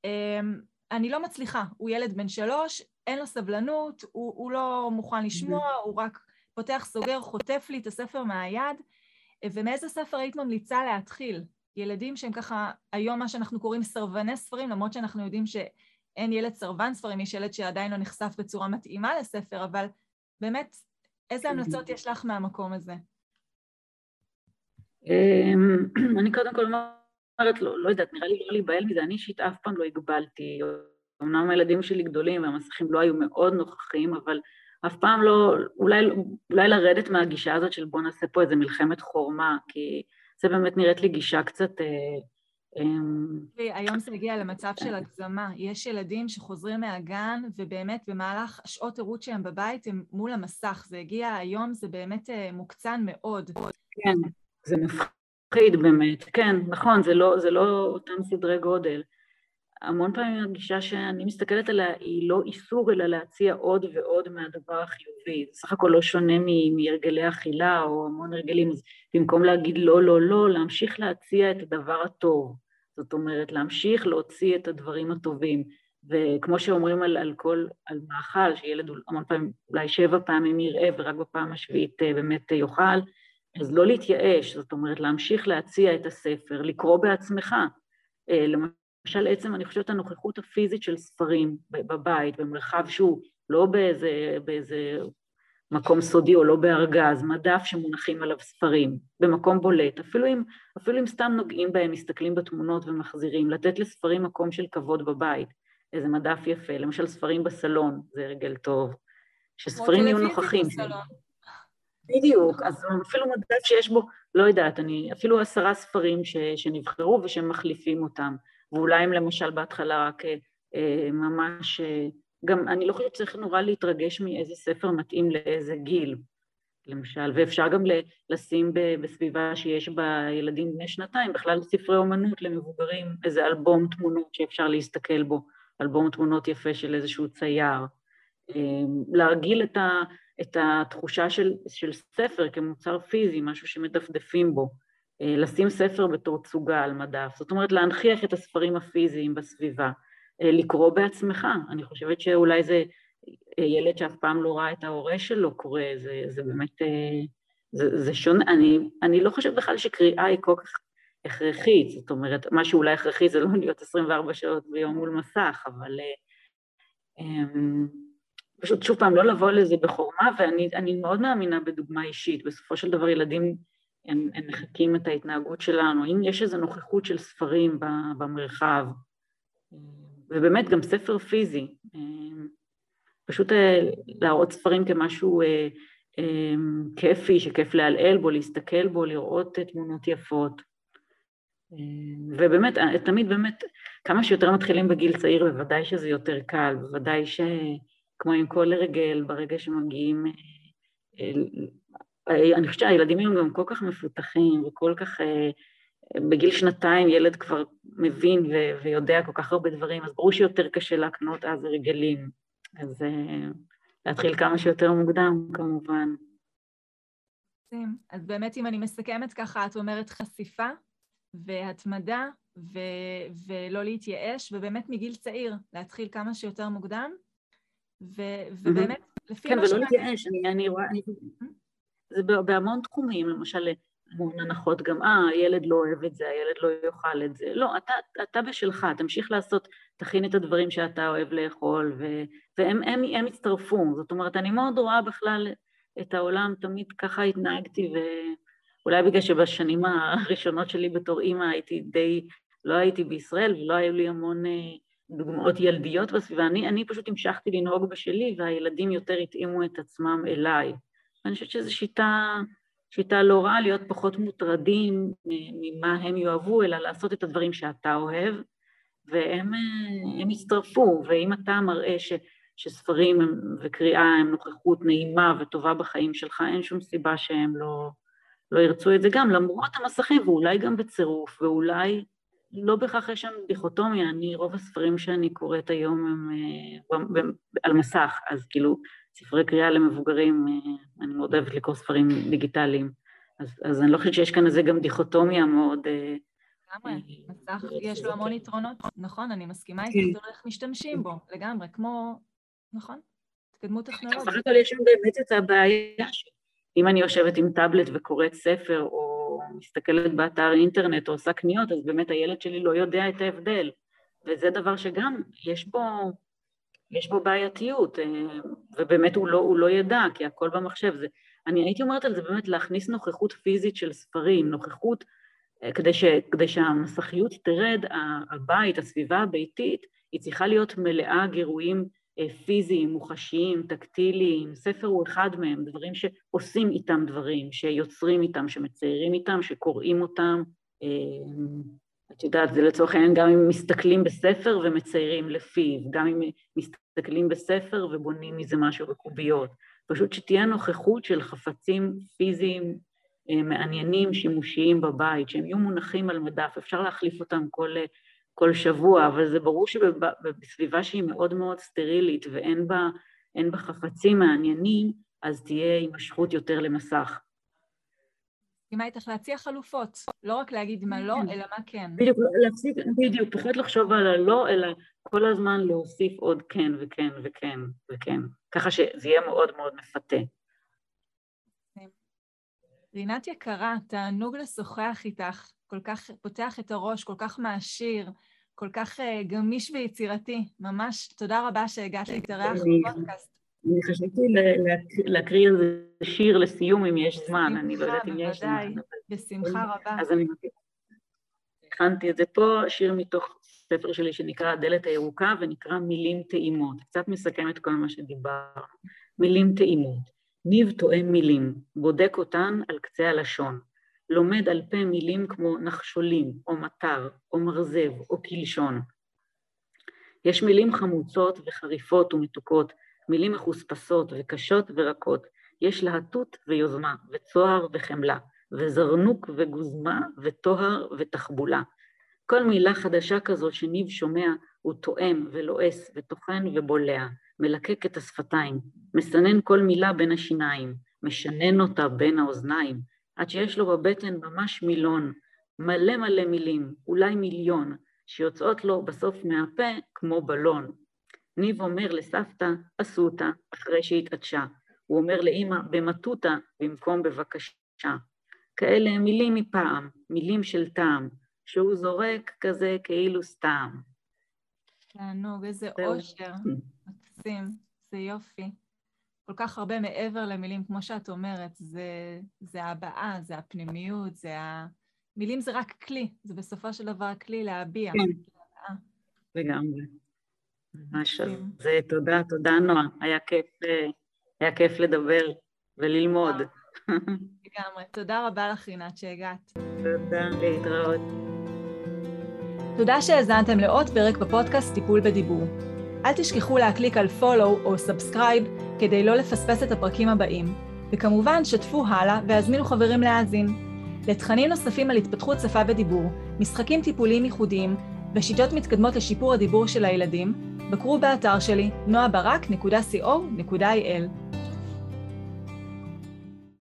אמ, אני לא מצליחה, הוא ילד בן שלוש, אין לו סבלנות, הוא, הוא לא מוכן לשמוע, הוא רק פותח, סוגר, חוטף לי את הספר מהיד. ומאיזה ספר היית ממליצה להתחיל? ילדים שהם ככה, היום מה שאנחנו קוראים סרבני ספרים, למרות שאנחנו יודעים שאין ילד סרבן ספרים, יש ילד שעדיין לא נחשף בצורה מתאימה לספר, אבל באמת, איזה המלצות יש לך מהמקום הזה? אמ, אני קודם כל אומרת, לא, לא יודעת, נראה לי לא להיבהל מזה, אני אישית אף פעם לא הגבלתי. אמנם הילדים שלי גדולים והמסכים לא היו מאוד נוכחים, אבל אף פעם לא, אולי, אולי לרדת מהגישה הזאת של בוא נעשה פה איזה מלחמת חורמה, כי זה באמת נראית לי גישה קצת... אה, היום זה הגיע למצב של הגזמה. יש ילדים שחוזרים מהגן, ובאמת במהלך שעות עירות שהם בבית הם מול המסך. זה הגיע היום, זה באמת אה, מוקצן מאוד. כן, זה מפחיד באמת. כן, נכון, זה לא, זה לא אותם סדרי גודל. המון פעמים הגישה שאני מסתכלת עליה היא לא איסור, אלא להציע עוד ועוד מהדבר החיובי. זה סך הכל לא שונה מהרגלי אכילה או המון הרגלים, אז במקום להגיד לא, לא, לא, להמשיך להציע את הדבר הטוב. זאת אומרת, להמשיך להוציא את הדברים הטובים. וכמו שאומרים על, על כל, על מאכל, שילד המון פעמים, אולי שבע פעמים יראה ורק בפעם השביעית אה, באמת יאכל, אז לא להתייאש, זאת אומרת, להמשיך להציע את הספר, לקרוא בעצמך. אה, למשל עצם, אני חושבת, הנוכחות הפיזית של ספרים בבית, במרחב שהוא לא באיזה, באיזה מקום סודי או לא בארגז, מדף שמונחים עליו ספרים, במקום בולט, אפילו אם, אפילו אם סתם נוגעים בהם, מסתכלים בתמונות ומחזירים, לתת לספרים מקום של כבוד בבית, איזה מדף יפה, למשל ספרים בסלון, זה הרגל טוב, שספרים יהיו נוכחים. בדיוק, אז אפילו מדף שיש בו, לא יודעת, אני, אפילו עשרה ספרים ש, שנבחרו ושמחליפים אותם. ואולי אם למשל בהתחלה רק אה, ממש, אה, גם אני לא חושבת שצריך נורא להתרגש מאיזה ספר מתאים לאיזה גיל, למשל, ואפשר גם לשים בסביבה שיש בה ילדים בני שנתיים, בכלל ספרי אומנות למבוגרים, איזה אלבום תמונות שאפשר להסתכל בו, אלבום תמונות יפה של איזשהו צייר. אה, להרגיל את, ה, את התחושה של, של ספר כמוצר פיזי, משהו שמדפדפים בו. אה, לשים ספר בתור תצוגה על מדף, זאת אומרת להנכיח את הספרים הפיזיים בסביבה, אה, לקרוא בעצמך, אני חושבת שאולי זה אה, ילד שאף פעם לא ראה את ההורה שלו קורא, זה, זה באמת, זה, זה שונה, אני, אני לא חושבת בכלל שקריאה היא כל כך הכרחית, זאת אומרת, מה שאולי הכרחי זה לא להיות 24 שעות ביום מול מסך, אבל אמ, פשוט שוב פעם לא לבוא לזה בחורמה, ואני מאוד מאמינה בדוגמה אישית, בסופו של דבר ילדים הם, הם מחקים את ההתנהגות שלנו, אם יש איזו נוכחות של ספרים במרחב, ובאמת גם ספר פיזי, פשוט אה, להראות ספרים כמשהו אה, אה, כיפי, שכיף לעלעל בו, להסתכל בו, לראות תמונות יפות. ובאמת, תמיד באמת, כמה שיותר מתחילים בגיל צעיר, בוודאי שזה יותר קל, בוודאי שכמו עם כל הרגל, ברגע שמגיעים אני חושבת שהילדים היום גם כל כך מפותחים וכל כך, אה, בגיל שנתיים ילד כבר מבין ו- ויודע כל כך הרבה דברים, אז ברור שיותר קשה להקנות אז הרגלים. אז אה, להתחיל כמה שיותר מוקדם, כמובן. אז באמת, אם אני מסכמת ככה, את אומרת חשיפה והתמדה ו- ולא להתייאש, ובאמת מגיל צעיר להתחיל כמה שיותר מוקדם, ו- ובאמת, לפי כן, מה ש... כן, ולא להתייאש, אני, אני רואה... זה בהמון תחומים, למשל המון הנחות גם, אה, הילד לא אוהב את זה, הילד לא יאכל את זה. לא, אתה, אתה בשלך, תמשיך לעשות, תכין את הדברים שאתה אוהב לאכול, ו, והם הם, הם יצטרפו. זאת אומרת, אני מאוד רואה בכלל את העולם, תמיד ככה התנהגתי, ואולי בגלל שבשנים הראשונות שלי בתור אימא הייתי די, לא הייתי בישראל ולא היו לי המון אה, דוגמאות ילדיות בסביבה, אני, אני פשוט המשכתי לנהוג בשלי והילדים יותר התאימו את עצמם אליי. ואני חושבת שזו שיטה, שיטה לא רעה להיות פחות מוטרדים ממה הם יאהבו, אלא לעשות את הדברים שאתה אוהב, והם יצטרפו, ואם אתה מראה ש, שספרים וקריאה הם נוכחות נעימה וטובה בחיים שלך, אין שום סיבה שהם לא, לא ירצו את זה. גם, למרות המסכים, ואולי גם בצירוף, ואולי לא בהכרח יש שם דיכוטומיה, אני, רוב הספרים שאני קוראת היום הם אה, על מסך, אז כאילו ספרי קריאה למבוגרים, אה, אני מאוד אוהבת לקרוא ספרים דיגיטליים, אז, אז אני לא חושבת שיש כאן איזה גם דיכוטומיה מאוד... אה, לגמרי, מסך יש לו המון יתרונות, נכון, אני מסכימה איתך, זה כן. איך משתמשים בו, לגמרי, כמו, נכון, התקדמות טכנולוגית. בסך הכל יש שם באמת את הבעיה שאם אני יושבת עם טאבלט וקוראת ספר, או מסתכלת באתר אינטרנט או עושה קניות, אז באמת הילד שלי לא יודע את ההבדל. וזה דבר שגם יש בו, יש בו בעייתיות, אה, ובאמת הוא לא, הוא לא ידע, כי הכל במחשב. זה, אני הייתי אומרת על זה באמת להכניס נוכחות פיזית של ספרים, נוכחות, אה, כדי, ש, כדי שהמסכיות תרד, הבית, הסביבה הביתית, היא צריכה להיות מלאה גירויים אה, פיזיים, מוחשיים, טקטיליים, ספר הוא אחד מהם, דברים שעושים איתם דברים, שיוצרים איתם, שמציירים איתם, שקוראים אותם. את יודעת, זה לצורך העניין גם אם מסתכלים בספר ומציירים לפיו, גם אם מסתכלים בספר ובונים מזה משהו בקוביות. פשוט שתהיה נוכחות של חפצים פיזיים אה, מעניינים, שימושיים בבית, שהם יהיו מונחים על מדף, אפשר להחליף אותם כל כל שבוע, אבל זה ברור שבסביבה שהיא מאוד מאוד סטרילית ואין בה, בה חפצים מעניינים, אז תהיה הימשכות יותר למסך. מסכימה איתך להציע חלופות, לא רק להגיד מה לא. אלא מה כן. בדיוק, להפסיק, בדיוק, פחות לחשוב על הלא, אלא כל הזמן להוסיף עוד כן וכן וכן וכן, ככה שזה יהיה מאוד מאוד מפתה. רינת יקרה, תענוג לשוחח איתך, כל כך פותח את הראש, כל כך מעשיר, כל כך uh, גמיש ויצירתי. ממש תודה רבה שהגעת להתארח בפודקאסט. אני חשבתי להקריא איזה שיר לסיום, אם יש זמן, אני לא יודעת אם יש זמן. בשמחה רבה. אז אני הכנתי את זה פה, שיר מתוך ספר שלי שנקרא הדלת הירוקה, ונקרא מילים טעימות. קצת מסכם את כל מה שדיברנו. מילים טעימות. ניב תואם מילים, בודק אותן על קצה הלשון. לומד על פה מילים כמו נחשולים, או מטר, או מרזב, או קלשון. יש מילים חמוצות וחריפות ומתוקות, מילים מחוספסות וקשות ורקות. יש להטות ויוזמה, וצוהר וחמלה, וזרנוק וגוזמה, וטוהר ותחבולה. כל מילה חדשה כזאת שניב שומע, הוא תואם ולועס וטוחן ובולע, מלקק את השפתיים, מסנן כל מילה בין השיניים, משנן אותה בין האוזניים, עד שיש לו בבטן ממש מילון, מלא מלא מילים, אולי מיליון, שיוצאות לו בסוף מהפה כמו בלון. ניב אומר לסבתא, אותה, אחרי שהתעדשה. הוא אומר לאימא, במטותא, במקום בבקשה. כאלה מילים מפעם, מילים של טעם, שהוא זורק כזה כאילו סתם. תענוג, איזה אושר, מקסים, זה יופי. כל כך הרבה מעבר למילים, כמו שאת אומרת, זה, זה הבעה, זה הפנימיות, זה ה... מילים זה רק כלי, זה בסופו של דבר כלי להביע. כן, לגמרי. ממש זה, תודה, תודה נועה, היה כיף, היה כיף לדבר וללמוד. לגמרי. תודה רבה לך, רינת, שהגעת. תודה, להתראות. תודה שהאזנתם לעוד פרק בפודקאסט טיפול בדיבור. אל תשכחו להקליק על follow או subscribe כדי לא לפספס את הפרקים הבאים. וכמובן, שתפו הלאה והזמינו חברים להאזין. לתכנים נוספים על התפתחות שפה ודיבור, משחקים טיפוליים ייחודיים ושיטות מתקדמות לשיפור הדיבור של הילדים, בקרו באתר שלי noabarak.co.il.